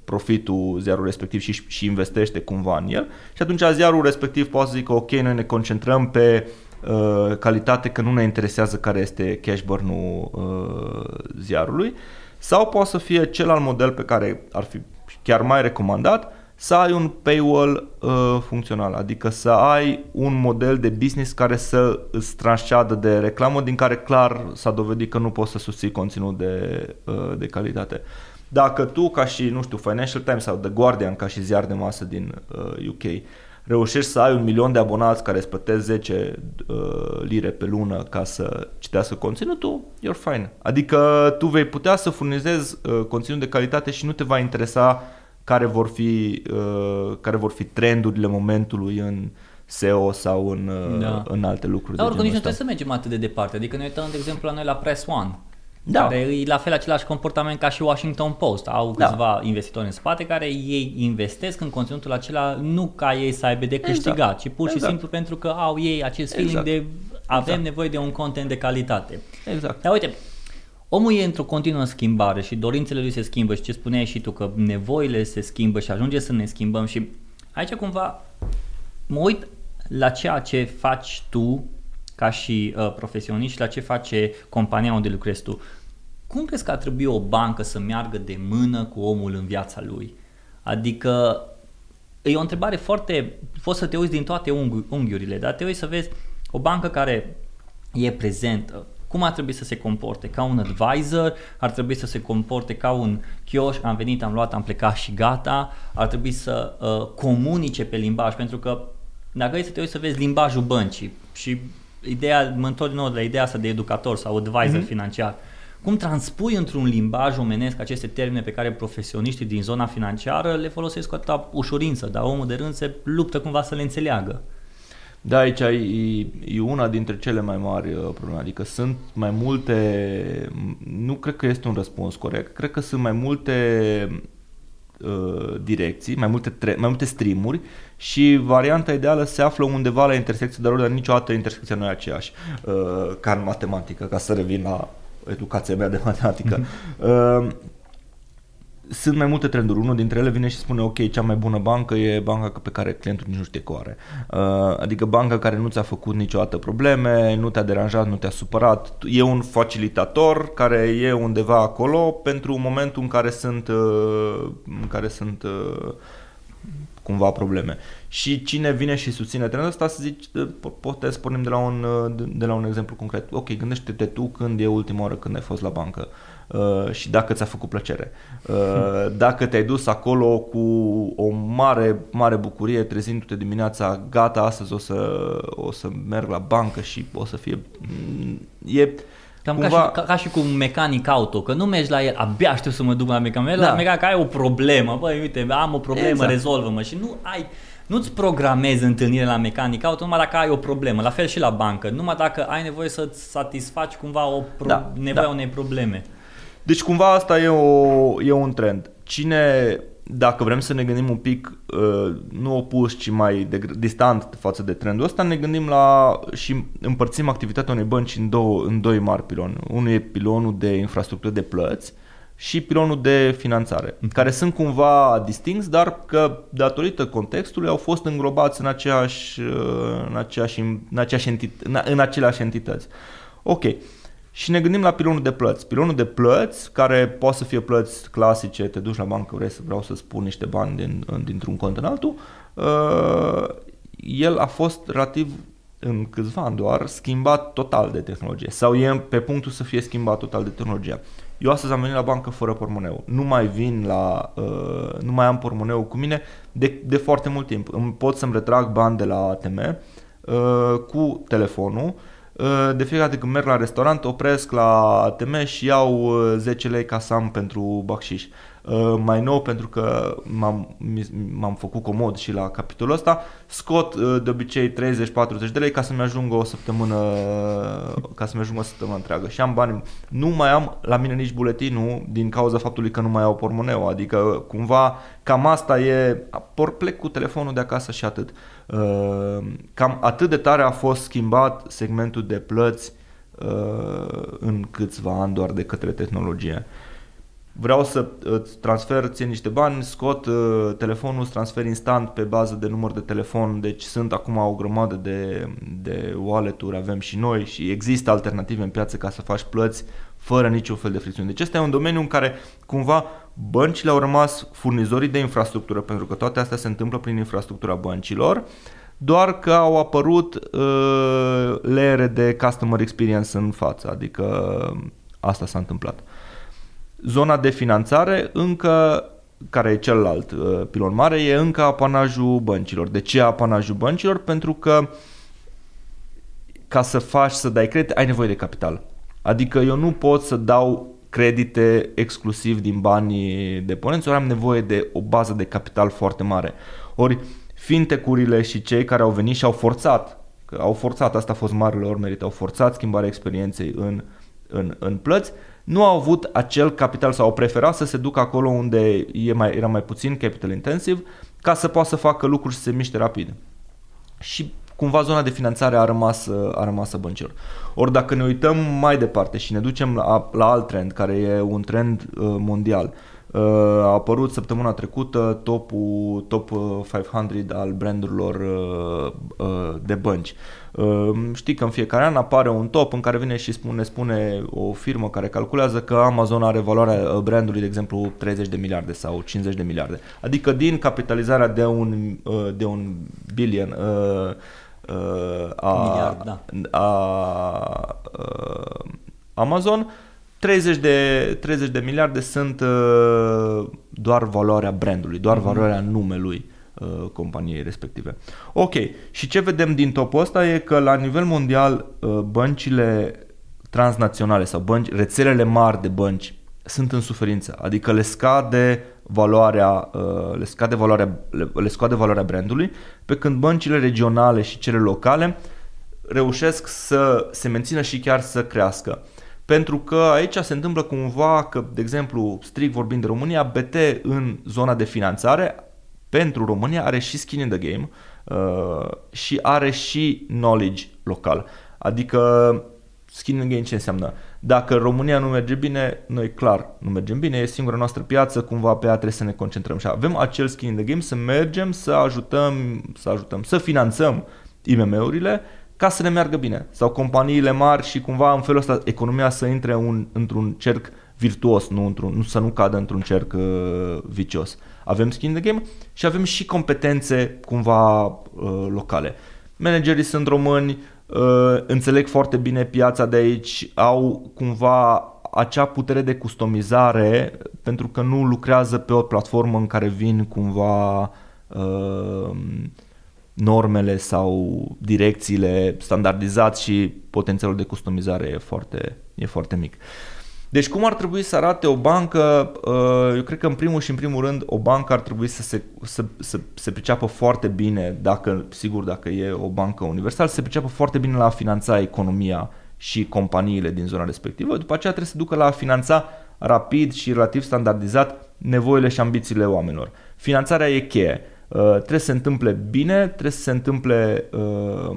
profitul ziarului respectiv și, și investește cumva în el și atunci ziarul respectiv poate să zică ok, noi ne concentrăm pe uh, calitate că nu ne interesează care este cash burn-ul uh, ziarului sau poate să fie celălalt model pe care ar fi chiar mai recomandat să ai un paywall uh, funcțional, adică să ai un model de business care să îți transceadă de reclamă din care clar s-a dovedit că nu poți să susții conținut de, uh, de calitate. Dacă tu ca și, nu știu, Financial Times sau The Guardian ca și ziar de masă din uh, UK reușești să ai un milion de abonați care îți plătesc 10 uh, lire pe lună ca să citească conținutul, you're fine. Adică tu vei putea să furnizezi uh, conținut de calitate și nu te va interesa care vor fi, uh, care vor fi trendurile momentului în SEO sau în, uh, da. în alte lucruri. Dar oricum nici nu trebuie să mergem atât de departe. Adică ne uităm, de exemplu, la noi la Press One. Da. Care e la fel același comportament ca și Washington Post. Au da. câțiva investitori în spate care ei investesc în conținutul acela nu ca ei să aibă de exact. câștigat, exact. ci pur și exact. simplu pentru că au ei acest feeling exact. de avem exact. nevoie de un content de calitate. Exact. Dar uite, Omul e într-o continuă schimbare și dorințele lui se schimbă și ce spuneai și tu că nevoile se schimbă și ajunge să ne schimbăm și aici cumva mă uit la ceea ce faci tu ca și uh, profesionist și la ce face compania unde lucrezi tu. Cum crezi că ar trebui o bancă să meargă de mână cu omul în viața lui? Adică e o întrebare foarte, poți să te uiți din toate unghi, unghiurile, dar te uiți să vezi o bancă care e prezentă, cum ar trebui să se comporte? Ca un advisor? Ar trebui să se comporte ca un chioș? Am venit, am luat, am plecat și gata? Ar trebui să uh, comunice pe limbaj? Pentru că dacă e să te uiți să vezi limbajul băncii și ideea, mă întorc din nou la ideea asta de educator sau advisor mm-hmm. financiar, cum transpui într-un limbaj omenesc aceste termene pe care profesioniștii din zona financiară le folosesc cu atâta ușurință, dar omul de rând se luptă cumva să le înțeleagă. Da, aici e, e una dintre cele mai mari uh, probleme. Adică sunt mai multe, nu cred că este un răspuns corect, cred că sunt mai multe uh, direcții, mai multe, tre- mai multe streamuri și varianta ideală se află undeva la intersecție, dar, dar niciodată intersecția nu e aceeași uh, ca în matematică, ca să revin la educația mea de matematică. Mm-hmm. Uh, sunt mai multe trenduri. Unul dintre ele vine și spune, ok, cea mai bună bancă e banca pe care clientul nici nu știe că are. Uh, adică banca care nu ți-a făcut niciodată probleme, nu te-a deranjat, nu te-a supărat. E un facilitator care e undeva acolo pentru momentul în care sunt, uh, în care sunt uh, cumva probleme. Și cine vine și susține trendul ăsta, să zici, poate să pornim de la un, de la un exemplu concret. Ok, gândește-te tu când e ultima oară când ai fost la bancă. uh, și dacă ți-a făcut plăcere. Uh, dacă te-ai dus acolo cu o mare, mare bucurie, trezindu-te dimineața, gata, astăzi o să, o să merg la bancă și o să fie... E, Cam cumva... ca, și, ca, ca și cu un mecanic auto, că nu mergi la el, abia aștept să mă duc la mecanic, mergi Da. la mecanic, ai o problemă, băi, uite, am o problemă, Exact. rezolvă-mă și nu ai, nu-ți programezi întâlnire la mecanic auto numai dacă ai o problemă, la fel și la bancă, numai dacă ai nevoie să-ți satisfaci cumva o pro- Da, nevoia da. unei probleme. Deci cumva asta e, o, e un trend. Cine, dacă vrem să ne gândim un pic, uh, nu opus, ci mai de, distant față de trendul ăsta, ne gândim la și împărțim activitatea unei bănci în, două, în doi mari piloni. Unul e pilonul de infrastructură de plăți și pilonul de finanțare, care sunt cumva distinți, dar că datorită contextului au fost înglobați în aceeași, uh, în aceeași, în aceeași entit- în, în aceleași entități. Ok. Și ne gândim la pilonul de plăți. Pilonul de plăți, care poate să fie plăți clasice, te duci la bancă, vrei să vreau să spun niște bani din, în- dintr-un cont în altul, uh, el a fost relativ în câțiva ani doar schimbat total de tehnologie sau e pe punctul să fie schimbat total de tehnologia. Eu astăzi am venit la bancă fără pormoneu. Nu mai vin la, uh, nu mai am pormoneu cu mine de, de foarte mult timp. Îmi pot să-mi retrag bani de la ATM uh, cu telefonul Uh, de fiecare dată când merg la restaurant, opresc la ATM și iau uh, 10 lei ca să am pentru bacșiș. Uh, Mai nou, pentru că m-am, mi- m-am făcut comod și la capitolul ăsta, scot uh, de obicei 30-40 de lei ca să-mi ajungă o săptămână ca să-mi ajungă o săptămână întreagă. Și am bani. Nu mai am la mine nici buletinul din cauza faptului că nu mai au pormoneu. Adică cumva cam asta e, por plec cu telefonul de acasă și atât. Uh, Cam atât de tare a fost schimbat segmentul de plăți uh, în câțiva ani doar de către tehnologie. Vreau să îți transfer ție niște bani, scot uh, telefonul, îți transfer instant pe bază de număr de telefon, deci sunt acum o grămadă de, de wallet-uri, avem și noi și există alternative în piață ca să faci plăți fără niciun fel de fricțiune. Deci ăsta e un domeniu în care cumva băncile au rămas furnizorii de infrastructură, pentru că toate astea se întâmplă prin infrastructura băncilor, doar că au apărut uh, leere de customer experience în față, adică asta s-a întâmplat. Zona de finanțare încă care e celălalt uh, pilon mare, e încă apanajul băncilor. De ce apanajul băncilor? Pentru că ca să faci, să dai credit, ai nevoie de capital. Adică eu nu pot să dau credite exclusiv din banii deponenți, ori am nevoie de o bază de capital foarte mare. Ori fintecurile și cei care au venit și au forțat, că au forțat, asta a fost marele lor merit, au forțat schimbarea experienței în, în, în plăți, nu au avut acel capital sau au preferat să se ducă acolo unde e mai, era mai puțin capital intensiv ca să poată să facă lucruri și să se miște rapid. Și cumva zona de finanțare a rămas, a rămas a băncilor. Ori dacă ne uităm mai departe și ne ducem la, la alt trend, care e un trend uh, mondial, uh, a apărut săptămâna trecută topul, top uh, 500 al brandurilor uh, uh, de bănci. Uh, știi că în fiecare an apare un top în care vine și spune, spune o firmă care calculează că Amazon are valoarea uh, brandului, de exemplu, 30 de miliarde sau 50 de miliarde. Adică din capitalizarea de un, uh, de un billion uh, uh, a, Miliard, da. a uh, Amazon, 30 de, 30 de miliarde sunt uh, doar valoarea brandului, doar Mhm. valoarea numelui uh, companiei respective. Ok, și ce vedem din topul ăsta e că la nivel mondial uh, băncile transnaționale sau bănci, rețelele mari de bănci sunt în suferință, adică le scade valoarea, uh, le scade valoarea, le, le scade valoarea brandului, pe când băncile regionale și cele locale reușesc să se mențină și chiar să crească. Pentru că aici se întâmplă cumva că, de exemplu, strict vorbind de România, BT în zona de finanțare pentru România are și skin in the game uh, și are și knowledge local. Adică skin in the game ce înseamnă? Dacă România nu merge bine, noi clar nu mergem bine, e singura noastră piață, cumva pe ea trebuie să ne concentrăm și avem acel skin in the game să mergem să ajutăm, să ajutăm, să finanțăm IMM-urile ca să ne meargă bine sau companiile mari și cumva în felul ăsta economia să intre un, într-un cerc virtuos, nu, într-un, nu să nu cadă într-un cerc uh, vicios. Avem skin in the game și avem și competențe cumva uh, locale. Managerii sunt români, uh, înțeleg foarte bine piața de aici, au cumva acea putere de customizare pentru că nu lucrează pe o platformă în care vin cumva uh, normele sau direcțiile standardizat și potențialul de customizare e foarte, e foarte mic. Deci cum ar trebui să arate o bancă? Uh, eu cred că în primul și în primul rând o bancă ar trebui să se, să, să se priceapă foarte bine, dacă, sigur dacă e o bancă universală, să se priceapă foarte bine la a finanța economia și companiile din zona respectivă. După aceea trebuie să ducă la a finanța rapid și relativ standardizat nevoile și ambițiile oamenilor. Finanțarea e cheie. Uh, trebuie să se întâmple bine, trebuie să se întâmple uh,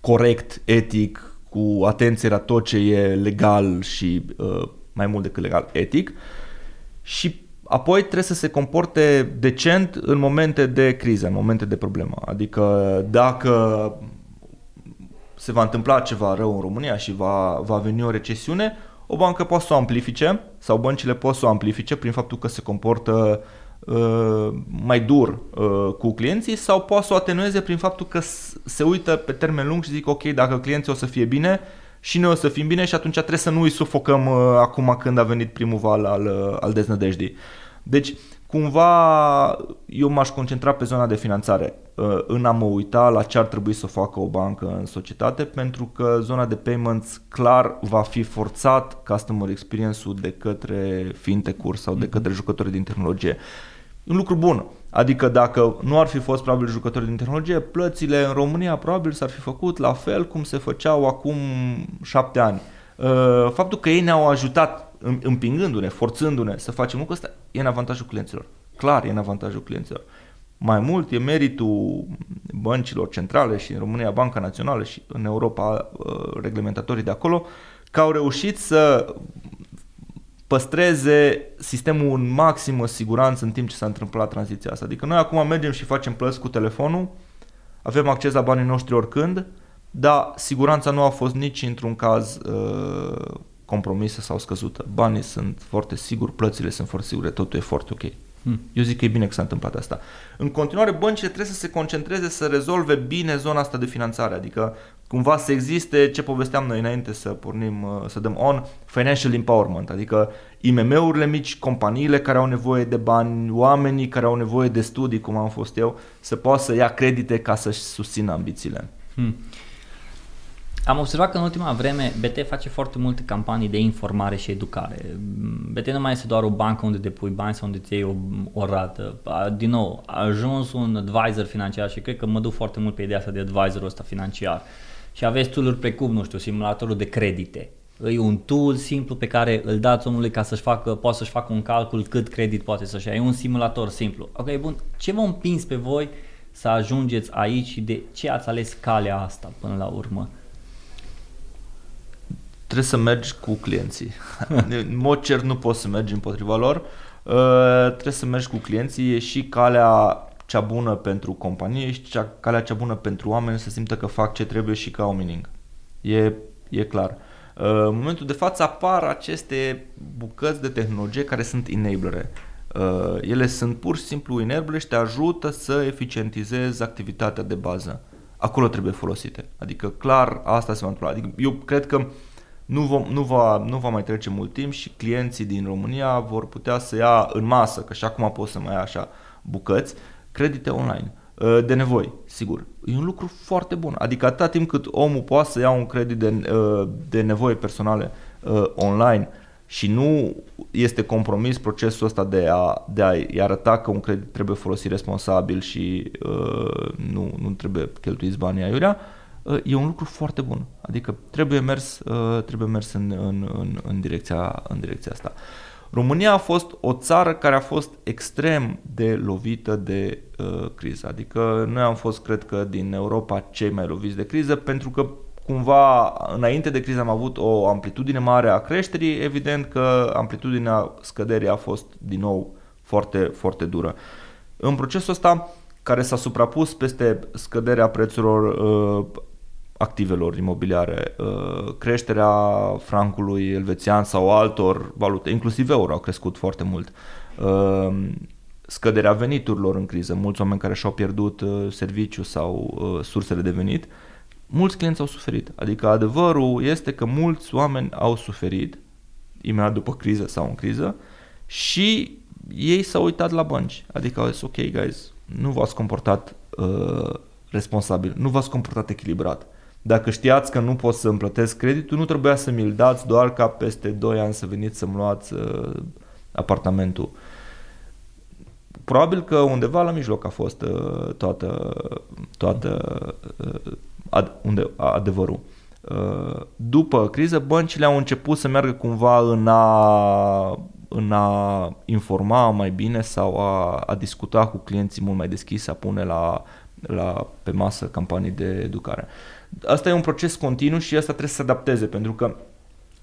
corect, etic, cu atenție la tot ce e legal și uh, mai mult decât legal, etic. Și apoi trebuie să se comporte decent în momente de criză, în momente de problemă. Adică dacă se va întâmpla ceva rău în România și va, va veni o recesiune, o bancă poate să o amplifice sau băncile pot să o amplifice prin faptul că se comportă uh, mai dur uh, cu clienții sau poate să o atenueze prin faptul că se uită pe termen lung și zic ok, dacă clienții o să fie bine și noi o să fim bine și atunci trebuie să nu îi sufocăm uh, acum când a venit primul val al, uh, al deznădejdii. Deci cumva eu m-aș concentra pe zona de finanțare uh, în a mă uita la ce ar trebui să facă o bancă în societate pentru că zona de payments clar va fi forțat customer experience-ul de către fintech-uri sau de mhm. către jucători din tehnologie. Un lucru bun. Adică dacă nu ar fi fost probabil jucători din tehnologie, plățile în România probabil s-ar fi făcut la fel cum se făceau acum șapte ani. Uh, faptul că ei ne-au ajutat împingându-ne, forțându-ne să facem lucrul ăsta, e în avantajul clienților. Clar, e în avantajul clienților. Mai mult e meritul băncilor centrale și în România Banca Națională și în Europa uh, reglementatorii de acolo, că au reușit să păstreze sistemul în maximă siguranță în timp ce s-a întâmplat tranziția asta. Adică noi acum mergem și facem plăți cu telefonul, avem acces la banii noștri oricând, dar siguranța nu a fost nici într-un caz uh, compromisă sau scăzută. Banii sunt foarte siguri, plățile sunt foarte sigure, totul e foarte ok. Hmm. Eu zic că e bine că s-a întâmplat asta. În continuare, băncile trebuie să se concentreze să rezolve bine zona asta de finanțare, adică cumva să existe ce povesteam noi înainte să pornim, uh, să dăm on, financial empowerment, adică IMM-urile mici, companiile care au nevoie de bani, oamenii care au nevoie de studii, cum am fost eu, să poată să ia credite ca să-și susțină ambițiile. Hmm. Am observat că în ultima vreme BT face foarte multe campanii de informare și educare. BT nu mai este doar o bancă unde depui bani sau unde îți iei o, o rată. Din nou, a ajuns un advisor financiar și cred că mă duc foarte mult pe ideea asta de advisorul ăsta financiar. Și aveți tool precum, nu știu, simulatorul de credite. E un tool simplu pe care îl dați omului ca să-și facă, poate să-și facă un calcul cât credit poate să-și ia. E un simulator simplu. Ok, bun. Ce v-a împins pe voi să ajungeți aici și de ce ați ales calea asta până la urmă? trebuie să mergi cu clienții. în mod cer nu poți să mergi împotriva lor, uh, trebuie să mergi cu clienții, e și calea cea bună pentru companie și cea, calea cea bună pentru oameni să simtă că fac ce trebuie și că au meaning. E, e clar. Uh, în momentul de față apar aceste bucăți de tehnologie care sunt enablere. Uh, ele sunt pur și simplu enablere și te ajută să eficientizezi activitatea de bază. Acolo trebuie folosite. Adică clar asta se va întâmpla. Adică eu cred că uh, nu, vom, nu, va, nu va mai trece mult timp și clienții din România vor putea să ia în masă, că și acum pot să mai ia așa bucăți, credite online. Uh, de nevoi, sigur. E un lucru foarte bun. Adică atâta timp cât omul poate să ia un credit de, uh, de nevoi personale uh, online și nu este compromis procesul ăsta de a, de a-i arăta că un credit trebuie folosit responsabil și nu, nu trebuie cheltuiți banii aiurea, Uh, e un lucru foarte bun. Adică trebuie mers, uh, trebuie mers în, în, în, în, direcția, în direcția asta. România a fost o țară care a fost extrem de lovită de uh, criză. Adică noi am fost, cred că, din Europa cei mai loviți de criză pentru că cumva înainte de criză am avut o amplitudine mare a creșterii, evident că amplitudinea scăderii a fost din nou foarte, foarte dură. În procesul ăsta care s-a suprapus peste scăderea prețurilor uh, activelor imobiliare, uh, creșterea francului elvețian sau altor valute, inclusiv euro, au crescut foarte mult. Uh, scăderea veniturilor în criză, mulți oameni care și-au pierdut uh, serviciu sau sursele de venit, mulți clienți au suferit. Adică adevărul este că mulți oameni au suferit imediat după criză sau în criză și ei s-au uitat la bănci. Adică au zis, ok, guys, nu v-ați comportat uh, responsabil, nu v-ați comportat echilibrat. Dacă știați că nu pot să îmi plătesc creditul, nu trebuia să mi-l dați doar ca peste 2 ani să veniți să-mi luați uh, apartamentul. Probabil că undeva la mijloc a fost uh, toată, toată uh, ad, unde, adevărul. Uh, după criză, băncile au început să meargă cumva în a, în a informa mai bine sau a, a discuta cu clienții mult mai deschis, a pune la, la, pe masă campanii de educare. Asta e un proces continuu și asta trebuie să se adapteze, pentru că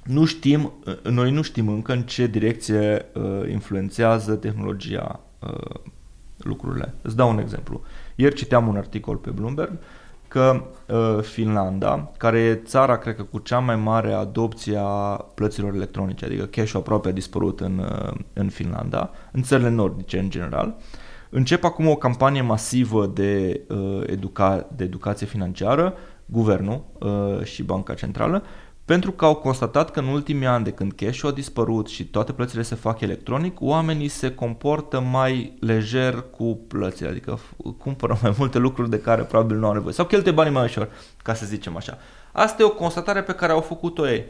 nu știm, noi nu știm încă în ce direcție uh, influențează tehnologia uh, lucrurile. Îți dau un exemplu. Ieri citeam un articol pe Bloomberg că uh, Finlanda, care e țara, cred că, cu cea mai mare adopție a plăților electronice, adică cash-ul aproape a dispărut în, uh, în Finlanda, în țările nordice în general, încep acum o campanie masivă de, uh, educa- de educație financiară, guvernul uh, și Banca Centrală, pentru că au constatat că în ultimii ani de când cash a dispărut și toate plățile se fac electronic, oamenii se comportă mai lejer cu plățile, adică cumpără mai multe lucruri de care probabil nu au nevoie sau cheltuie banii mai ușor, ca să zicem așa. Asta e o constatare pe care au făcut-o ei.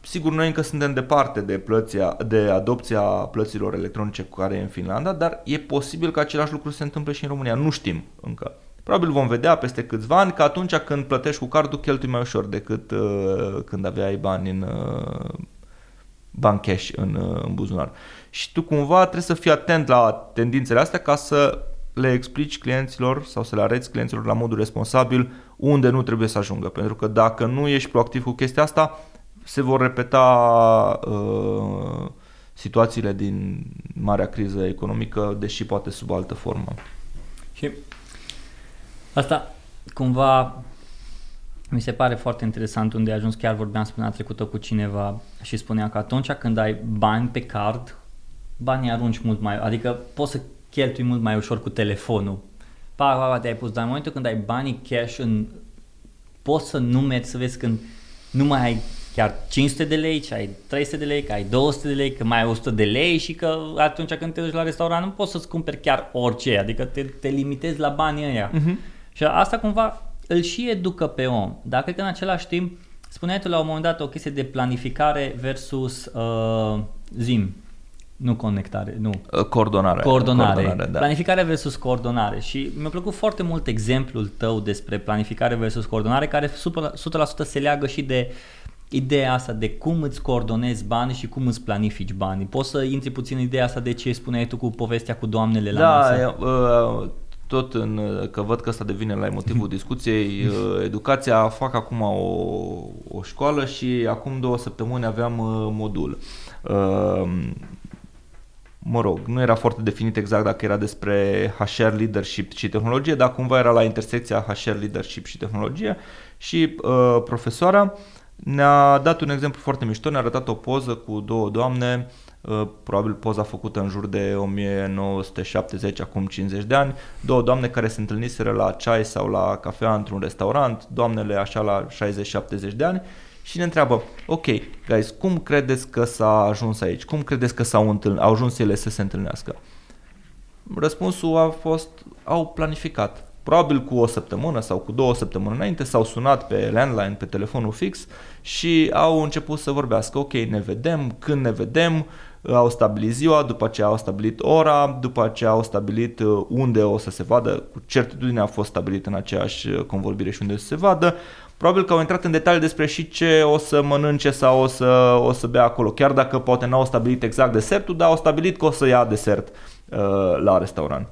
Sigur, noi încă suntem departe de, plăția, de adopția plăților electronice cu care e în Finlanda, dar e posibil că același lucru se întâmple și în România. Nu știm încă. Probabil vom vedea peste câțiva ani că atunci când plătești cu cardul cheltui mai ușor decât uh, când aveai bani în uh, bani cash în, uh, în buzunar. Și tu cumva trebuie să fii atent la tendințele astea ca să le explici clienților sau să le arăți clienților la modul responsabil unde nu trebuie să ajungă. Pentru că dacă nu ești proactiv cu chestia asta, se vor repeta uh, situațiile din marea criză economică, deși poate sub altă formă. Și Asta cumva mi se pare foarte interesant unde ai ajuns, chiar vorbeam săptămâna trecută cu cineva și spunea că atunci când ai bani pe card, banii arunci mult mai, adică poți să cheltui mult mai ușor cu telefonul. Pa, pa, pa, te-ai pus, dar în momentul când ai banii cash în, poți să numeri, să vezi când nu mai ai chiar 500 de lei, ci ai 300 de lei, că ai 200 de lei, că mai ai 100 de lei și că atunci când te duci la restaurant nu poți să-ți cumperi chiar orice, adică te, te limitezi la banii ăia. Uh-huh. Și asta cumva îl și educă pe om. Dar cred că în același timp, spuneai tu la un moment dat o chestie de planificare versus uh, zim. Nu conectare, nu. Uh, coordonare. Coordonare. coordonare da. Planificare versus coordonare. Și mi-a plăcut foarte mult exemplul tău despre planificare versus coordonare, care 100% se leagă și de ideea asta de cum îți coordonezi banii și cum îți planifici banii. Poți să intri puțin în ideea asta de ce spuneai tu cu povestea cu doamnele la da, masă? Da, uh, tot în, că văd că asta devine la motivul discuției, uh, educația, fac acum o, o școală și acum două săptămâni aveam uh, modul. Uh, mă rog, nu era foarte definit exact dacă era despre HR leadership și tehnologie, dar cumva era la intersecția HR leadership și tehnologie și uh, profesoara ne-a dat un exemplu foarte mișto, ne-a arătat o poză cu două doamne uh, Uh, probabil poza făcută în jur de 1970, acum 50 de ani, două doamne care se întâlniseră la ceai sau la cafea într-un restaurant, doamnele așa la 60-70 de ani și ne întreabă, ok, guys, cum credeți că s-a ajuns aici? Cum credeți că s-au întâln- au ajuns ele să se întâlnească? Răspunsul a fost, au planificat. Probabil cu o săptămână sau cu două săptămâni înainte s-au sunat pe landline, pe telefonul fix și au început să vorbească. Ok, ne vedem, când ne vedem, au stabilit ziua, după aceea au stabilit ora, după aceea au stabilit uh, unde o să se vadă, cu certitudine a fost stabilit în aceeași uh, convorbire și unde să se vadă. Probabil că au intrat în detalii despre și ce o să mănânce sau o să, o să bea acolo, chiar dacă poate n-au stabilit exact desertul, dar au stabilit că o să ia desert uh, la restaurant.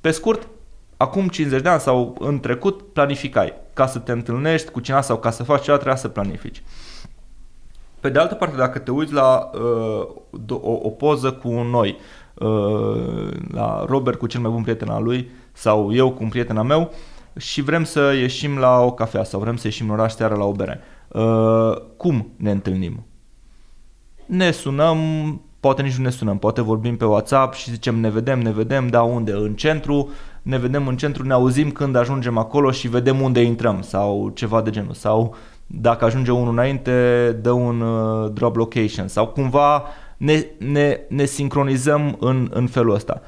Pe scurt, acum 50 de ani sau în trecut planificai. Ca să te întâlnești cu cineva sau ca să faci ceva trebuia să planifici. Pe de altă parte, dacă te uiți la uh, o, o poză cu noi, uh, la Robert cu cel mai bun prieten al lui sau eu cu un prieten al meu și vrem să ieșim la o cafea sau vrem să ieșim în oraș seara la o bere. Uh, cum ne întâlnim? Ne sunăm, poate nici nu ne sunăm, poate vorbim pe WhatsApp și zicem ne vedem, ne vedem, da unde? În centru, ne vedem în centru, ne auzim când ajungem acolo și vedem unde intrăm sau ceva de genul. Sau Dacă ajunge unul înainte, dă un uh, drop location sau cumva ne, ne, ne sincronizăm în, în felul ăsta.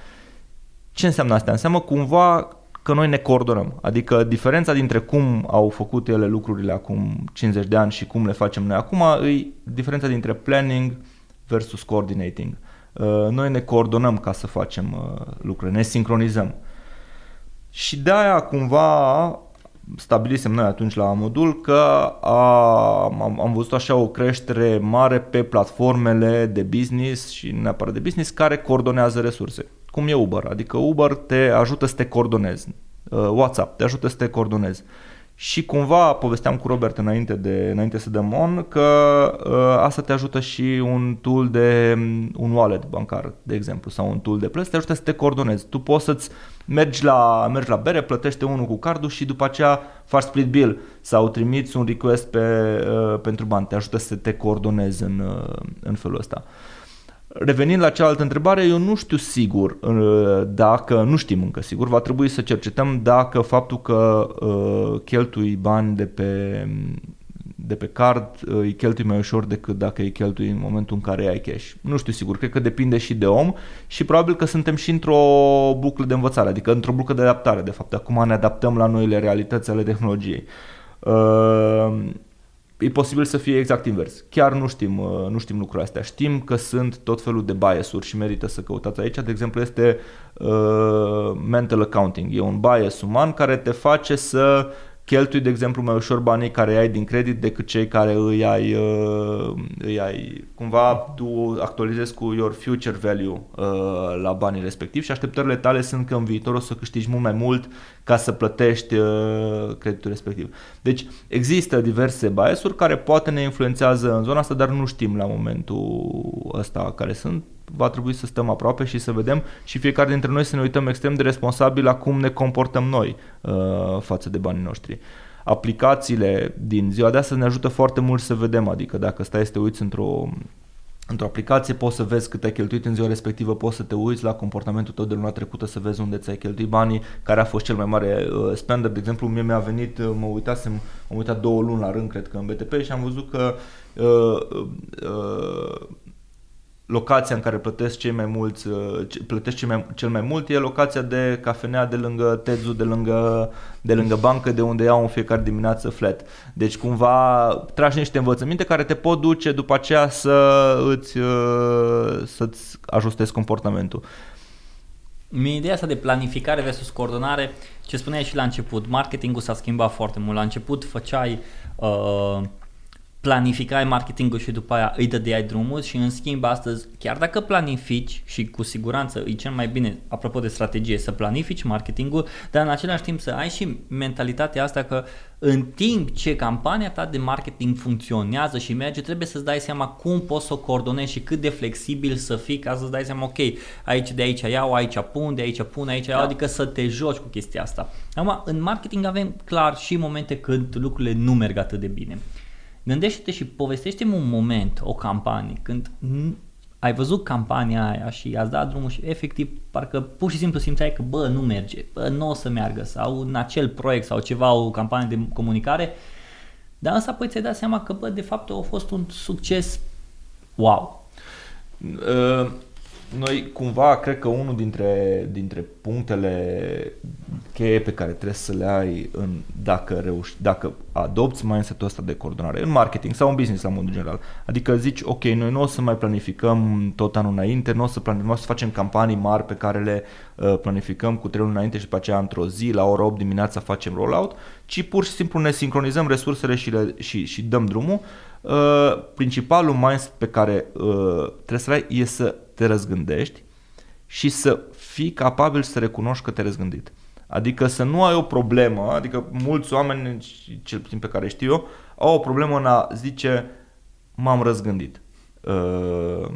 Ce înseamnă asta? Înseamnă cumva că noi ne coordonăm. Adică diferența dintre cum au făcut ele lucrurile acum 50 de ani și cum le facem noi acum e diferența dintre planning versus coordinating. Uh, noi ne coordonăm ca să facem uh, lucrurile, ne sincronizăm. Și de aia cumva stabilisem noi atunci la modul că a, am, am văzut așa o creștere mare pe platformele de business și neapărat de business care coordonează resurse. Cum e Uber, adică Uber te ajută să te coordonezi, uh, WhatsApp te ajută să te coordonezi. Și cumva povesteam cu Robert înainte, de, înainte să dăm on că uh, asta te ajută și un tool de un wallet bancar, de exemplu, sau un tool de plăți, te ajută să te coordonezi. Tu poți să-ți mergi la, mergi la bere, plătește unul cu cardul și după aceea faci split bill sau trimiți un request pe, uh, pentru bani. Te ajută să te coordonezi în, uh, în felul ăsta. Revenind la cealaltă întrebare, eu nu știu sigur uh, dacă, nu știm încă sigur, va trebui să cercetăm dacă faptul că uh, cheltui bani de pe de pe card uh, îi cheltui mai ușor decât dacă îi cheltui în momentul în care ai cash. Nu știu sigur, cred că depinde și de om și probabil că suntem și într-o buclă de învățare, adică într-o buclă de adaptare, de fapt. Acum ne adaptăm la noile realități ale tehnologiei. Uh, e posibil să fie exact invers. Chiar nu știm, uh, nu știm lucrurile astea. Știm că sunt tot felul de bias-uri și merită să căutați aici. De exemplu, este uh, mental accounting. E un bias uman care te face să cheltui, de exemplu, mai ușor banii care ai din credit decât cei care îi ai, uh, îi ai cumva tu actualizezi cu your future value uh, la banii respectivi și așteptările tale sunt că în viitor o să câștigi mult mai mult ca să plătești uh, creditul respectiv. Deci există diverse bias-uri care poate ne influențează în zona asta, dar nu știm la momentul ăsta care sunt va trebui să stăm aproape și să vedem și fiecare dintre noi să ne uităm extrem de responsabil la cum ne comportăm noi uh, față de banii noștri. Aplicațiile din ziua de astăzi ne ajută foarte mult să vedem, adică dacă stai să te uiți într-o Într-o aplicație poți să vezi cât ai cheltuit în ziua respectivă, poți să te uiți la comportamentul tău de luna trecută, să vezi unde ți-ai cheltuit banii, care a fost cel mai mare uh, spender. De exemplu, mie mi-a venit, uh, mă uitasem, am uitat două luni la rând, cred că în BTP și am văzut că uh, uh, locația în care plătesc cei mai mulți, uh, plătesc cel mai, cel mai mult e locația de cafenea de lângă Tezu, de lângă, de lângă bancă, de unde iau în fiecare dimineață flat. Deci cumva tragi niște învățăminte care te pot duce după aceea să îți, uh, să-ți ajustezi comportamentul. Mi ideea asta de planificare versus coordonare, ce spuneai și la început, marketingul s-a schimbat foarte mult. La început făceai uh, planificai marketingul și după aia îi dădeai drumul și în schimb astăzi, chiar dacă planifici și cu siguranță e cel mai bine, apropo de strategie, să planifici marketingul, dar în același timp să ai și mentalitatea asta că în timp ce campania ta de marketing funcționează și merge, trebuie să-ți dai seama cum poți să o coordonezi și cât de flexibil să fii ca să-ți dai seama, ok, aici de aici iau, aici pun, de aici pun, aici iau, da. adică să te joci cu chestia asta. Acum, în marketing avem clar și momente când lucrurile nu merg atât de bine. Gândește-te și povestește-mi un moment, o campanie, când ai văzut campania aia și ați dat drumul și efectiv parcă pur și simplu simțeai că bă, nu merge, bă, nu o să meargă sau în acel proiect sau ceva, o campanie de comunicare, dar însă apoi ți-ai dat seama că bă, de fapt a fost un succes wow. Uh noi cumva cred că unul dintre, dintre punctele cheie pe care trebuie să le ai în, dacă, reuși, dacă adopți mindset-ul ăsta de coordonare în marketing sau în business la modul general. Adică zici, ok, noi nu o să mai planificăm tot anul înainte, nu o să, planificăm, nu o să facem campanii mari pe care le uh, planificăm cu trei luni înainte și pe aceea într-o zi, la ora 8 dimineața facem rollout, ci pur și simplu ne sincronizăm resursele și, le, și, și dăm drumul. Uh, principalul mindset pe care uh, trebuie să ai e să te răzgândești și să fii capabil să recunoști că te-ai răzgândit. Adică să nu ai o problemă, adică mulți oameni, cel puțin pe care știu eu, au o problemă în a zice m-am răzgândit. Uh,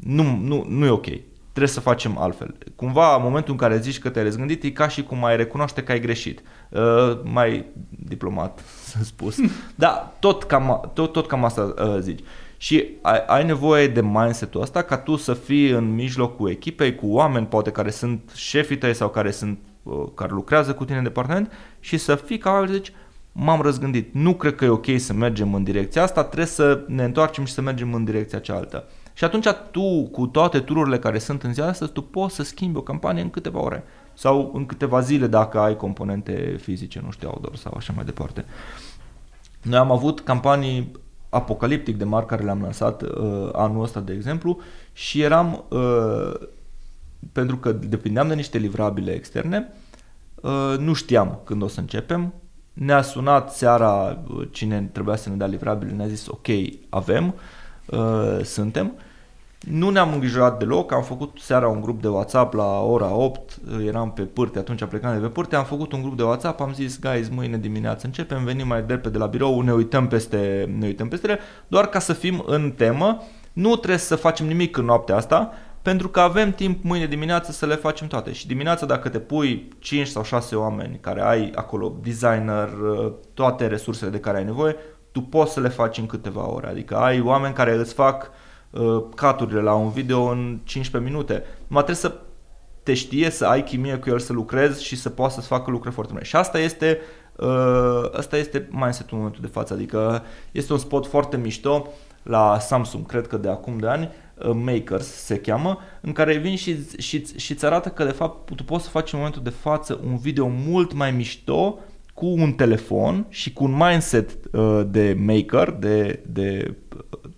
nu, nu, nu e ok. Trebuie să facem altfel. Cumva, în momentul în care zici că te-ai răzgândit, e ca și cum ai recunoaște că ai greșit. Uh, mai diplomat, să spus. Da, tot cam, tot, tot cam asta uh, zici. Și ai, ai nevoie de mindset-ul ăsta ca tu să fii în mijlocul echipei cu oameni poate care sunt șefii tăi sau care sunt uh, care lucrează cu tine în departament și să fii capabil să zici m-am răzgândit. Nu cred că e ok să mergem în direcția asta, trebuie să ne întoarcem și să mergem în direcția cealaltă. Și atunci tu, cu toate tururile care sunt în ziua asta, tu poți să schimbi o campanie în câteva ore sau în câteva zile dacă ai componente fizice, nu știu, outdoor sau așa mai departe. Noi am avut campanii apocaliptic de mari care le-am lansat uh, anul ăsta, de exemplu, și eram, uh, pentru că depindeam de niște livrabile externe, uh, nu știam când o să începem, ne-a sunat seara uh, cine trebuia să ne dea livrabile, ne-a zis ok, avem, uh, suntem nu ne-am îngrijorat deloc, am făcut seara un grup de WhatsApp la ora 8, eram pe pârte, atunci plecam de pe pârte, am făcut un grup de WhatsApp, am zis, guys, mâine dimineață începem, venim mai repede de la birou, ne uităm peste, ne uităm peste ele, doar ca să fim în temă, nu trebuie să facem nimic în noaptea asta, pentru că avem timp mâine dimineață să le facem toate. Și dimineața dacă te pui 5 sau 6 oameni care ai acolo designer, toate resursele de care ai nevoie, tu poți să le faci în câteva ore. Adică ai oameni care îți fac uh, caturile la un video în 15 minute. Numai trebuie să te știe, să ai chimie cu el, să lucrezi și să poată să-ți facă lucruri foarte bune. Și asta este, uh, asta este mindset-ul în momentul de față. Adică este un spot foarte mișto la Samsung, cred că de acum de ani, uh, Makers se cheamă, în care vin și, și, și îți arată că de fapt tu poți să faci în momentul de față un video mult mai mișto cu un telefon și cu un mindset uh, de maker, de, de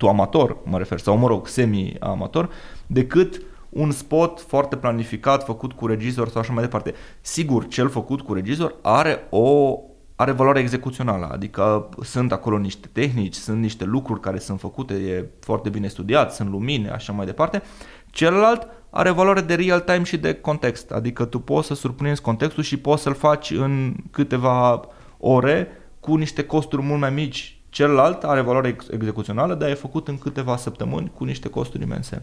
tu amator, mă refer, sau mă rog, semi-amator, decât un spot foarte planificat, făcut cu regizor sau așa mai departe. Sigur, cel făcut cu regizor are o are valoare execuțională, adică sunt acolo niște tehnici, sunt niște lucruri care sunt făcute, e foarte bine studiat, sunt lumine, așa mai departe. Celălalt are valoare de real time și de context, adică tu poți să surprinzi contextul și poți să-l faci în câteva ore cu niște costuri mult mai mici. Celălalt are valoare ex- execuțională, dar e făcut în câteva săptămâni cu niște costuri imense.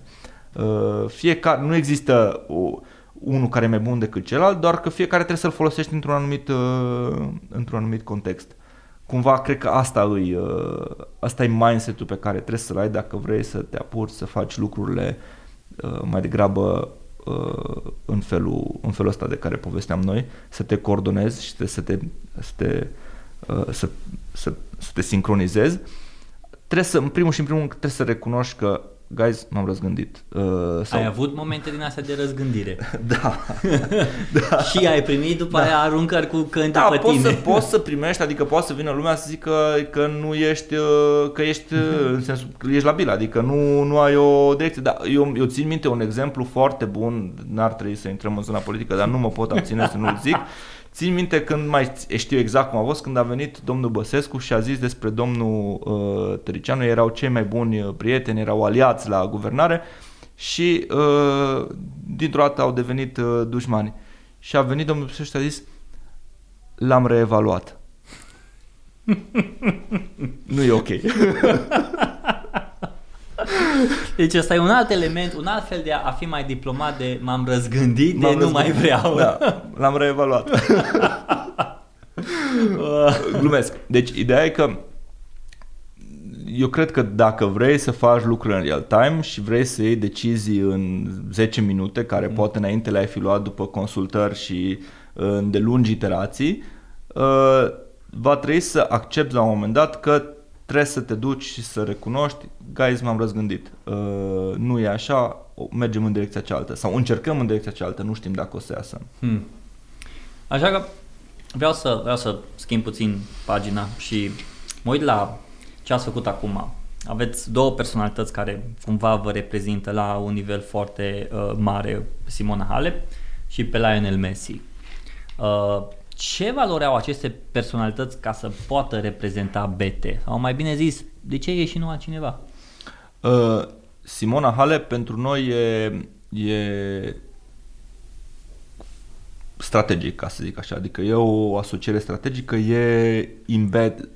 Uh, fiecare, nu există o, unul care e mai bun decât celălalt, doar că fiecare trebuie să-l folosești într-un anumit, uh, într-un anumit context. Cumva cred că asta, îi, uh, asta e mindset-ul pe care trebuie să-l ai dacă vrei să te apuci să faci lucrurile uh, mai degrabă uh, în, felul, în felul ăsta de care povesteam noi, să te coordonezi și să te, să te, uh, să, să, să te sincronizezi. Trebuie să, în primul și în primul trebuie să recunoști că guys, m-am răzgândit. Uh, sau... Ai avut momente din astea de răzgândire. da. da. și ai primit după da. aia aruncări cu cânti da, pe poți tine. Să, poți să primești, adică poți să vină lumea să zică că nu ești, uh, că ești, uh, în sensul, că ești labil, adică nu, nu ai o direcție. Da, eu, eu țin minte un exemplu foarte bun, n-ar trebui să intrăm în zona politică, dar nu mă pot abține să nu-l zic. Țin minte când mai știu exact cum a fost, când a venit domnul Băsescu și a zis despre domnul uh, Tăricianu, erau cei mai buni uh, prieteni, erau aliați la guvernare și uh, dintr-o dată au devenit uh, dușmani. Și a venit domnul Băsescu și a zis, l-am reevaluat. nu e ok. Deci ăsta e un alt element, un alt fel de a fi mai diplomat de m-am răzgândit de m-am nu mai vreau. Da, l-am reevaluat. Glumesc. Deci ideea e că eu cred că dacă vrei să faci lucruri în real time și vrei să iei decizii în 10 minute, care mm. poate înainte le-ai fi luat după consultări și de lungi iterații, uh, va trebui să accepti la un moment dat că trebuie să te duci și să recunoști, guys, m-am răzgândit. Uh, nu e așa, mergem în direcția cealaltă sau încercăm în direcția cealaltă, nu știm dacă o să iasă. Hmm. Așa că vreau să, vreau să schimb puțin pagina și mă uit la ce ați făcut acum. Aveți două personalități care cumva vă reprezintă la un nivel foarte uh, mare, Simona Halep și pe Lionel Messi. Uh, ce valori au aceste personalități ca să poată reprezenta BT? Sau mai bine zis, de ce e și nu altcineva? Uh, Simona Halep pentru noi e, e strategic, ca să zic așa. Adică e o asociere strategică, e embed,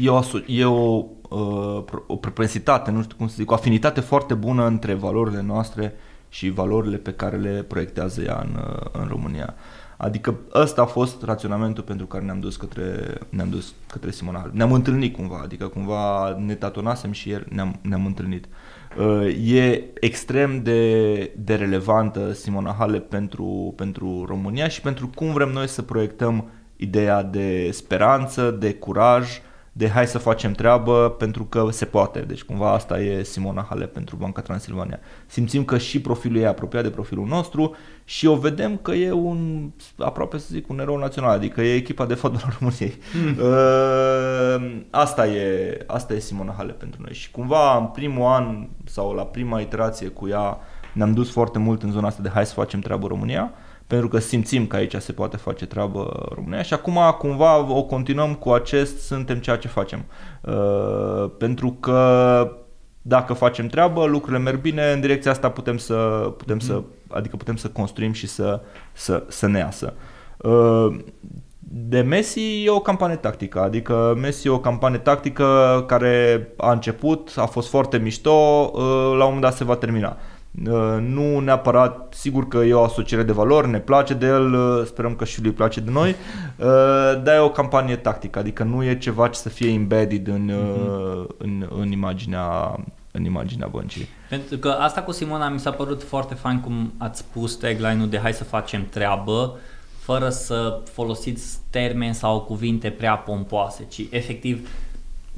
e o, aso- e o, uh, o propensitate, nu știu cum să zic, o afinitate foarte bună între valorile noastre și valorile pe care le proiectează ea în, uh, în România. Adică ăsta a fost raționamentul pentru care ne-am dus către, ne-am dus către Simona Halep. Ne-am întâlnit cumva, adică cumva ne tatonasem și ieri ne-am, ne-am întâlnit. Uh, e extrem de, de relevantă Simona Halep pentru, pentru România și pentru cum vrem noi să proiectăm ideea de speranță, de curaj, de hai să facem treabă pentru că se poate. Deci cumva asta e Simona Halep pentru Banca Transilvania. Simțim că și profilul e apropiat de profilul nostru și o vedem că e un, aproape să zic, un erou național, adică e echipa de fotbal al României. Mm. Uh, asta, e, asta e Simona Halep pentru noi și cumva în primul an sau la prima iterație cu ea ne-am dus foarte mult în zona asta de hai să facem treabă România pentru că simțim că aici se poate face treabă România și acum cumva o continuăm cu acest suntem ceea ce facem. Uh, pentru că dacă facem treabă, lucrurile merg bine, în direcția asta putem să, putem să adică putem să construim și să, să, să ne iasă. Uh, de Messi e o campanie tactică, adică Messi e o campanie tactică care a început, a fost foarte mișto, uh, la un moment dat se va termina. Uh, nu neapărat, sigur că e o asociere de valori, ne place de el, uh, sperăm că și lui place de noi, uh, dar e o campanie tactică, adică nu e ceva ce să fie embedded în, uh-huh. în, în, imaginea, în imaginea băncii. Pentru că asta cu Simona mi s-a părut foarte fain cum ați spus tagline-ul de hai să facem treabă, fără să folosiți termeni sau cuvinte prea pompoase, ci efectiv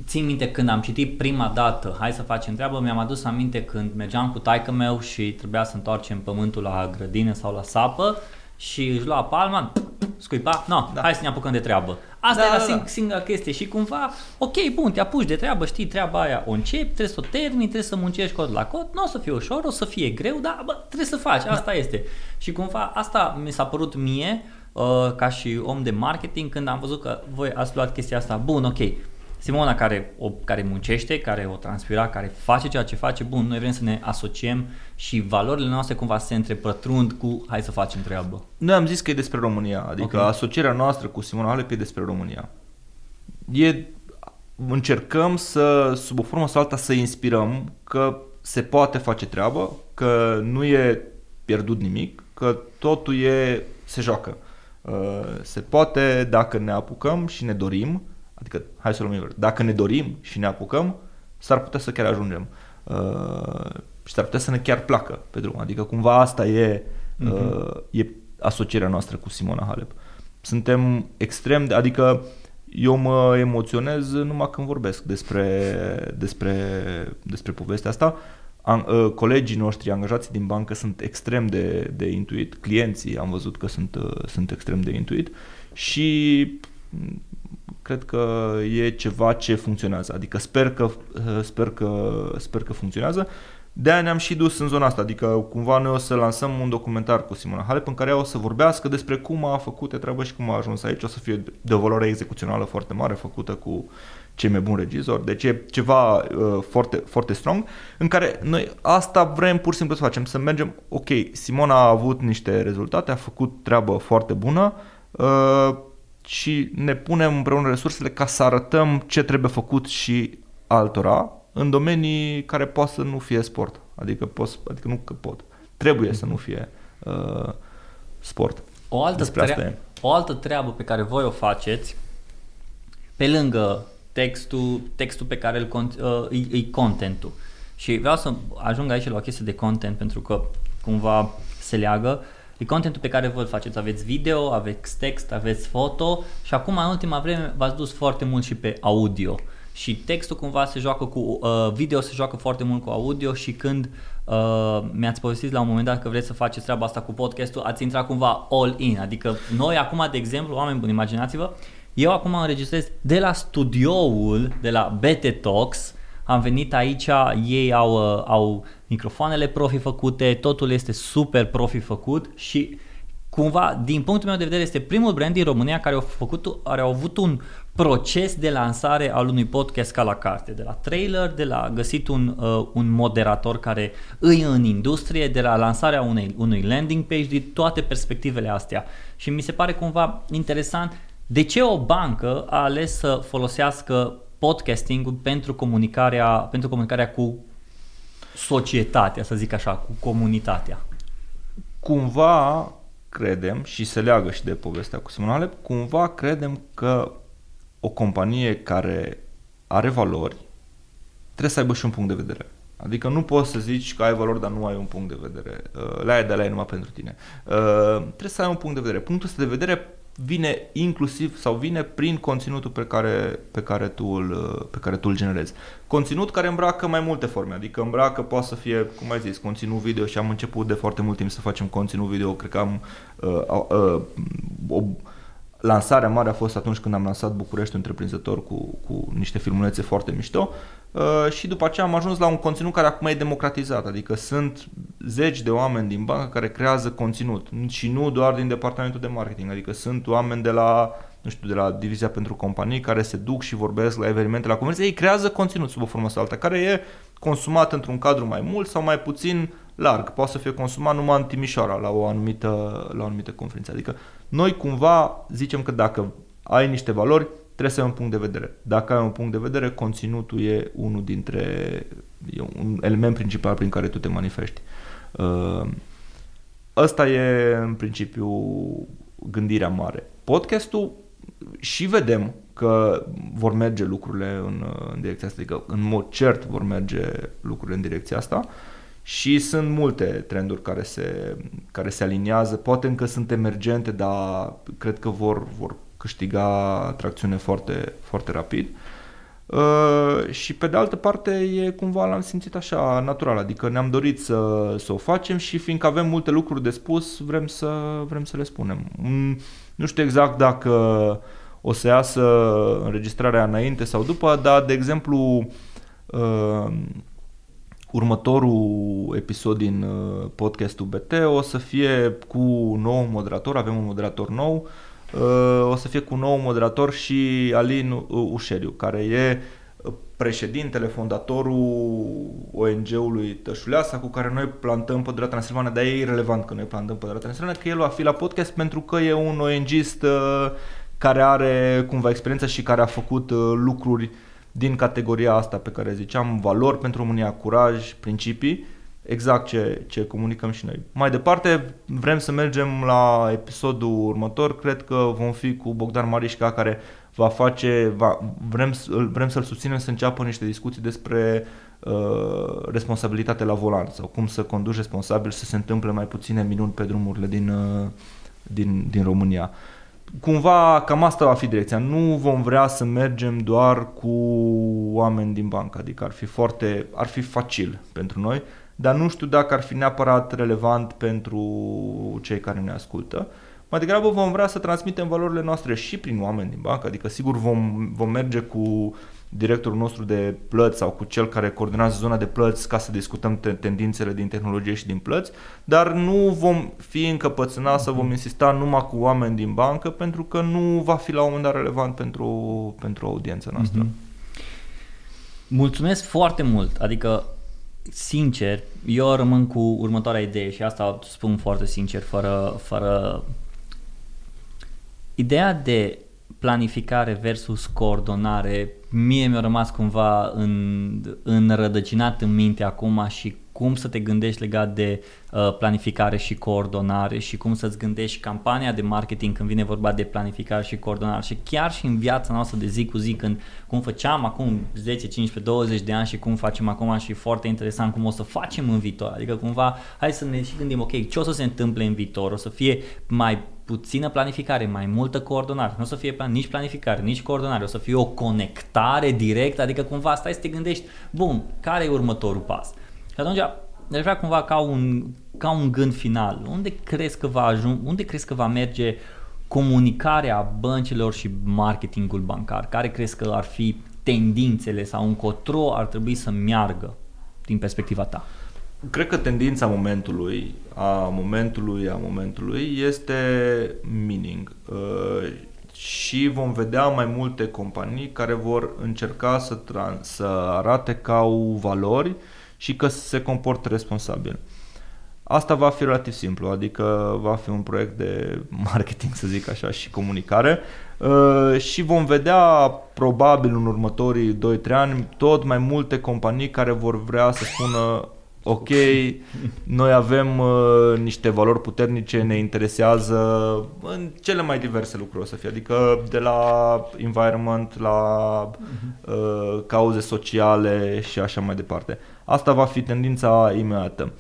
țin minte când am citit prima dată Hai să facem treabă, mi-am adus aminte când mergeam cu taică meu și trebuia să întoarcem pământul la grădină sau la sapă și își lua palma, scuipa, no, da. hai să ne apucăm de treabă. Asta da, era da, da. singura chestie și cumva, ok, bun, te apuci de treabă, știi, treaba aia o începi, trebuie să o termini, trebuie să muncești cod la cod, nu o să fie ușor, o să fie greu, dar bă, trebuie să faci, asta da. este. Și cumva asta mi s-a părut mie, uh, ca și om de marketing, când am văzut că voi ați luat chestia asta, bun, ok, Simona care, o, care muncește, care o transpira, care face ceea ce face, bun, noi vrem să ne asociem și valorile noastre cumva se întrepătrund cu hai să facem treabă. Noi am zis că e despre România, adică okay. asocierea noastră cu Simona Halep e despre România. E, încercăm să, sub o formă sau alta, să inspirăm că se poate face treabă, că nu e pierdut nimic, că totul e, se joacă. Uh, se poate dacă ne apucăm și ne dorim, Adică, hai să luăm dacă ne dorim și ne apucăm, s-ar putea să chiar ajungem. Uh, și s-ar putea să ne chiar placă pe drum. Adică cumva asta e, uh, uh-huh. e asocierea noastră cu Simona Halep. Suntem extrem de, adică eu mă emoționez numai când vorbesc despre, despre, despre povestea asta. An, uh, colegii noștri angajați din bancă sunt extrem de, de intuit, clienții am văzut că sunt, uh, sunt extrem de intuit și cred că e ceva ce funcționează. Adică sper că, sper că, sper că funcționează. De-aia ne-am și dus în zona asta, adică cumva noi o să lansăm un documentar cu Simona Halep în care ea o să vorbească despre cum a făcut treabă și cum a ajuns aici. O să fie de o valoare execuțională foarte mare, făcută cu cei mai buni regizori. Deci e ceva uh, foarte, foarte strong în care noi asta vrem pur și simplu să facem, să mergem, ok, Simona a avut niște rezultate, a făcut treabă foarte bună, uh, și ne punem împreună resursele ca să arătăm ce trebuie făcut și altora în domenii care poate să nu fie sport. Adică, pot, adică nu că pot. Trebuie să nu fie uh, sport. O altă, trea- o altă treabă pe care voi o faceți, pe lângă textul, textul pe care îl, uh, îi, îi contentul. Și vreau să ajung aici la o chestie de content pentru că cumva se leagă. Uh, E contentul pe care vă faceți. Aveți video, aveți text, aveți foto și acum în ultima vreme v-ați dus foarte mult și pe audio. Și textul cumva se joacă cu, uh, video se joacă foarte mult cu audio și când uh, mi-ați povestit la un moment dat că vreți să faceți treaba asta cu podcastul, ați intrat cumva all in. Adică noi acum, de exemplu, oameni buni, imaginați-vă, eu acum înregistrez de la studioul de la BT Talks, am venit aici, ei au, uh, au microfoanele profi făcute, totul este super profi făcut și cumva, din punctul meu de vedere, este primul brand din România care a, făcut, care a avut un proces de lansare al unui podcast ca la carte, de la trailer, de la găsit un, uh, un moderator care îi în industrie, de la lansarea unei, unui landing page, din toate perspectivele astea. Și mi se pare cumva interesant de ce o bancă a ales să folosească podcasting pentru comunicarea, pentru comunicarea cu societatea, să zic așa, cu comunitatea. Cumva credem, și se leagă și de povestea cu Simon Alep, cumva credem că o companie care are valori trebuie să aibă și un punct de vedere. Adică nu poți să zici că ai valori, dar nu ai un punct de vedere. Uh, le ai de la ai numai pentru tine. Uh, trebuie să ai un punct de vedere. Punctul ăsta de vedere vine inclusiv sau vine prin conținutul pe care, pe care, tu, îl, pe care tu îl generezi. Conținut care îmbracă mai multe forme, adică îmbracă poate să fie, cum ai zis, conținut video și am început de foarte mult timp să facem conținut video, cred că am uh, uh, o, lansarea mare a fost atunci când am lansat București întreprinzător cu, cu niște filmulețe foarte mișto uh, și după aceea am ajuns la un conținut care acum e democratizat, adică sunt zeci de oameni din bancă care creează conținut și nu doar din departamentul de marketing, adică sunt oameni de la nu știu, de la divizia pentru companii care se duc și vorbesc la evenimente, la conferințe, ei creează conținut sub o formă sau alta, care e consumat într-un cadru mai mult sau mai puțin larg. Poate să fie consumat numai în Timișoara la o anumită, la o anumită conferință. Adică noi cumva zicem că dacă ai niște valori, trebuie să ai un punct de vedere. Dacă ai un punct de vedere, conținutul e unul dintre e un element principal prin care tu te manifesti. Uh, ăsta e în principiu gândirea mare. Podcastul și vedem că vor merge lucrurile în, în direcția asta, adică în mod cert vor merge lucrurile în direcția asta și sunt multe trenduri care se, care se aliniază, poate încă sunt emergente, dar cred că vor, vor câștiga tracțiune foarte, foarte rapid. Uh, și pe de altă parte e cumva l-am simțit așa natural, adică ne-am dorit să, să o facem și fiindcă avem multe lucruri de spus, vrem să, vrem să le spunem. Mm, nu știu exact dacă o să iasă înregistrarea înainte sau după, dar de exemplu uh, următorul episod din uh, podcastul BT o să fie cu un nou moderator, avem un moderator nou, uh, o să fie cu un nou moderator și Alin Ușeriu, care e președintele, fondatorul ONG-ului Tășuleasa cu care noi plantăm pădurea Transilvania, dar e irrelevant că noi plantăm pădurea Transilvania, că el va fi la podcast pentru că e un ONGist uh, care are cumva experiență și care a făcut lucruri din categoria asta pe care ziceam, valori pentru România, curaj, principii, exact ce, ce comunicăm și noi. Mai departe, vrem să mergem la episodul următor, cred că vom fi cu Bogdan Marișca care va face, va, vrem, vrem să-l susținem să înceapă niște discuții despre uh, responsabilitate la volan sau cum să conduci responsabil să se întâmple mai puține minuni pe drumurile din, uh, din, din România. Uh, cumva cam asta va fi direcția. Nu vom vrea să mergem doar cu oameni din bancă, adică ar fi foarte, ar fi facil pentru noi, dar nu știu dacă ar fi neapărat relevant pentru cei care ne ascultă. Mai degrabă vom vrea să transmitem valorile noastre și prin oameni din bancă, adică sigur vom, vom merge cu directorul nostru de plăți sau cu cel care coordonează zona de plăți ca să discutăm tendințele din tehnologie și din plăți, dar nu vom fi încăpățânați să vom insista numai cu oameni din bancă pentru că nu va fi la un moment dat relevant pentru, pentru audiența noastră. Mm-hmm. Mulțumesc foarte mult, adică sincer, eu rămân cu următoarea idee și asta spun foarte sincer, fără, fără ideea de planificare versus coordonare mie mi-a rămas cumva în, înrădăcinat în minte acum și cum să te gândești legat de uh, planificare și coordonare și cum să-ți gândești campania de marketing când vine vorba de planificare și coordonare și chiar și în viața noastră de zi cu zi când cum făceam acum 10, 15, 20 de ani și cum facem acum și foarte interesant cum o să facem în viitor. Adică cumva hai să ne și gândim ok, ce o să se întâmple în viitor? O să fie mai puțină planificare, mai multă coordonare. Nu o să fie plan, nici planificare, nici coordonare, o să fie o conectare directă, adică cumva stai să te gândești, bun, care e următorul pas? Și atunci, deci vrea cumva ca un, ca un gând final, unde crezi că va ajunge, unde crezi că va merge comunicarea băncilor și marketingul bancar? Care crezi că ar fi tendințele sau încotro ar trebui să meargă din perspectiva ta? Cred că tendința momentului, a momentului, a momentului este mining. Uh, și vom vedea mai multe companii care vor încerca să, trans- să arate că au valori și că se comportă responsabil. Asta va fi relativ simplu, adică va fi un proiect de marketing, să zic așa, și comunicare uh, și vom vedea probabil în următorii 2-3 ani tot mai multe companii care vor vrea să spună ok, noi avem uh, niște valori puternice, ne interesează în cele mai diverse lucruri o să fie, adică de la environment, la uh, cauze sociale și așa mai departe. Asta va fi tendința imediată.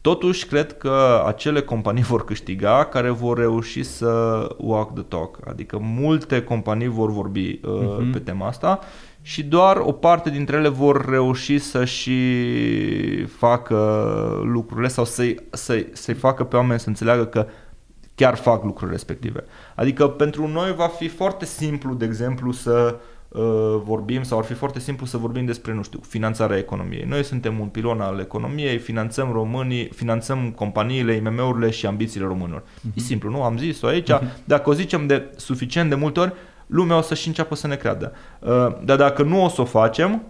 Totuși, cred că acele companii vor câștiga care vor reuși să walk the talk. Adică multe companii vor vorbi uh, uh-huh. pe tema asta și doar o parte dintre ele vor reuși să și facă lucrurile sau să-i, să-i, să-i facă pe oameni să înțeleagă că chiar fac lucrurile respective. Adică pentru noi va fi foarte simplu, de exemplu, să uh, vorbim sau ar fi foarte simplu să vorbim despre, nu știu, finanțarea economiei. Noi suntem un pilon al economiei, finanțăm românii, finanțăm companiile, IMM-urile și ambițiile românilor. Uh-huh. E mhm. simplu, nu? Am zis-o aici. Uh-huh. Dacă o zicem de suficient de multe ori, lumea o să și înceapă să ne creadă. Uh, dar dacă nu o să o facem,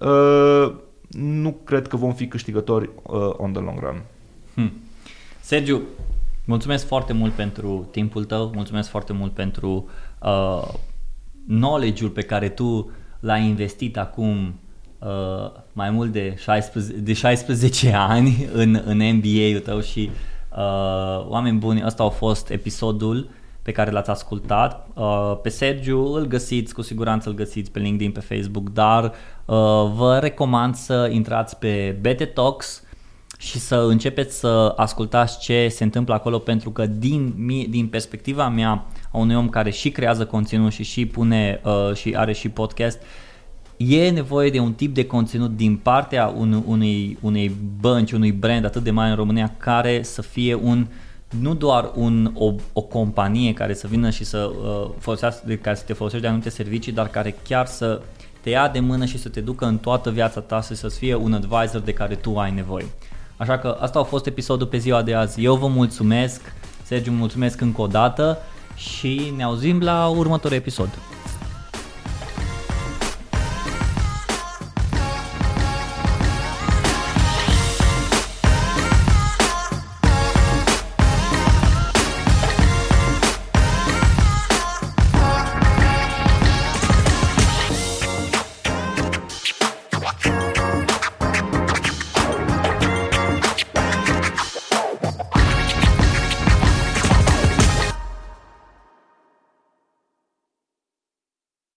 uh, nu cred că vom fi câștigători uh, on the long run. Hmm. Sergiu, mulțumesc foarte mult pentru timpul tău, mulțumesc foarte mult pentru uh, knowledge-ul pe care tu l-ai investit acum uh, mai mult de 16, de 16 ani în, în NBA-ul tău și uh, oameni buni, ăsta a fost episodul pe care l-ați ascultat. Uh, pe Sergiu îl găsiți, cu siguranță îl găsiți pe LinkedIn, pe Facebook, dar uh, vă recomand să intrați pe BT Talks și să începeți să ascultați ce se întâmplă acolo pentru că din, din perspectiva mea a unui om care și creează conținut și și pune uh, și are și podcast e nevoie de un tip de conținut din partea un, unei, unei bănci, unui brand atât de mare în România care să fie un uh, nu doar un, o, o companie care să vină și să, uh, folosească, care să te folosești de anumite servicii, dar care chiar să te ia de mână și să te ducă în toată viața ta și să fie un advisor de care tu ai nevoie. Așa că asta a fost episodul pe ziua de azi. Eu vă mulțumesc, Sergiu, mulțumesc încă o dată și ne auzim la următorul episod.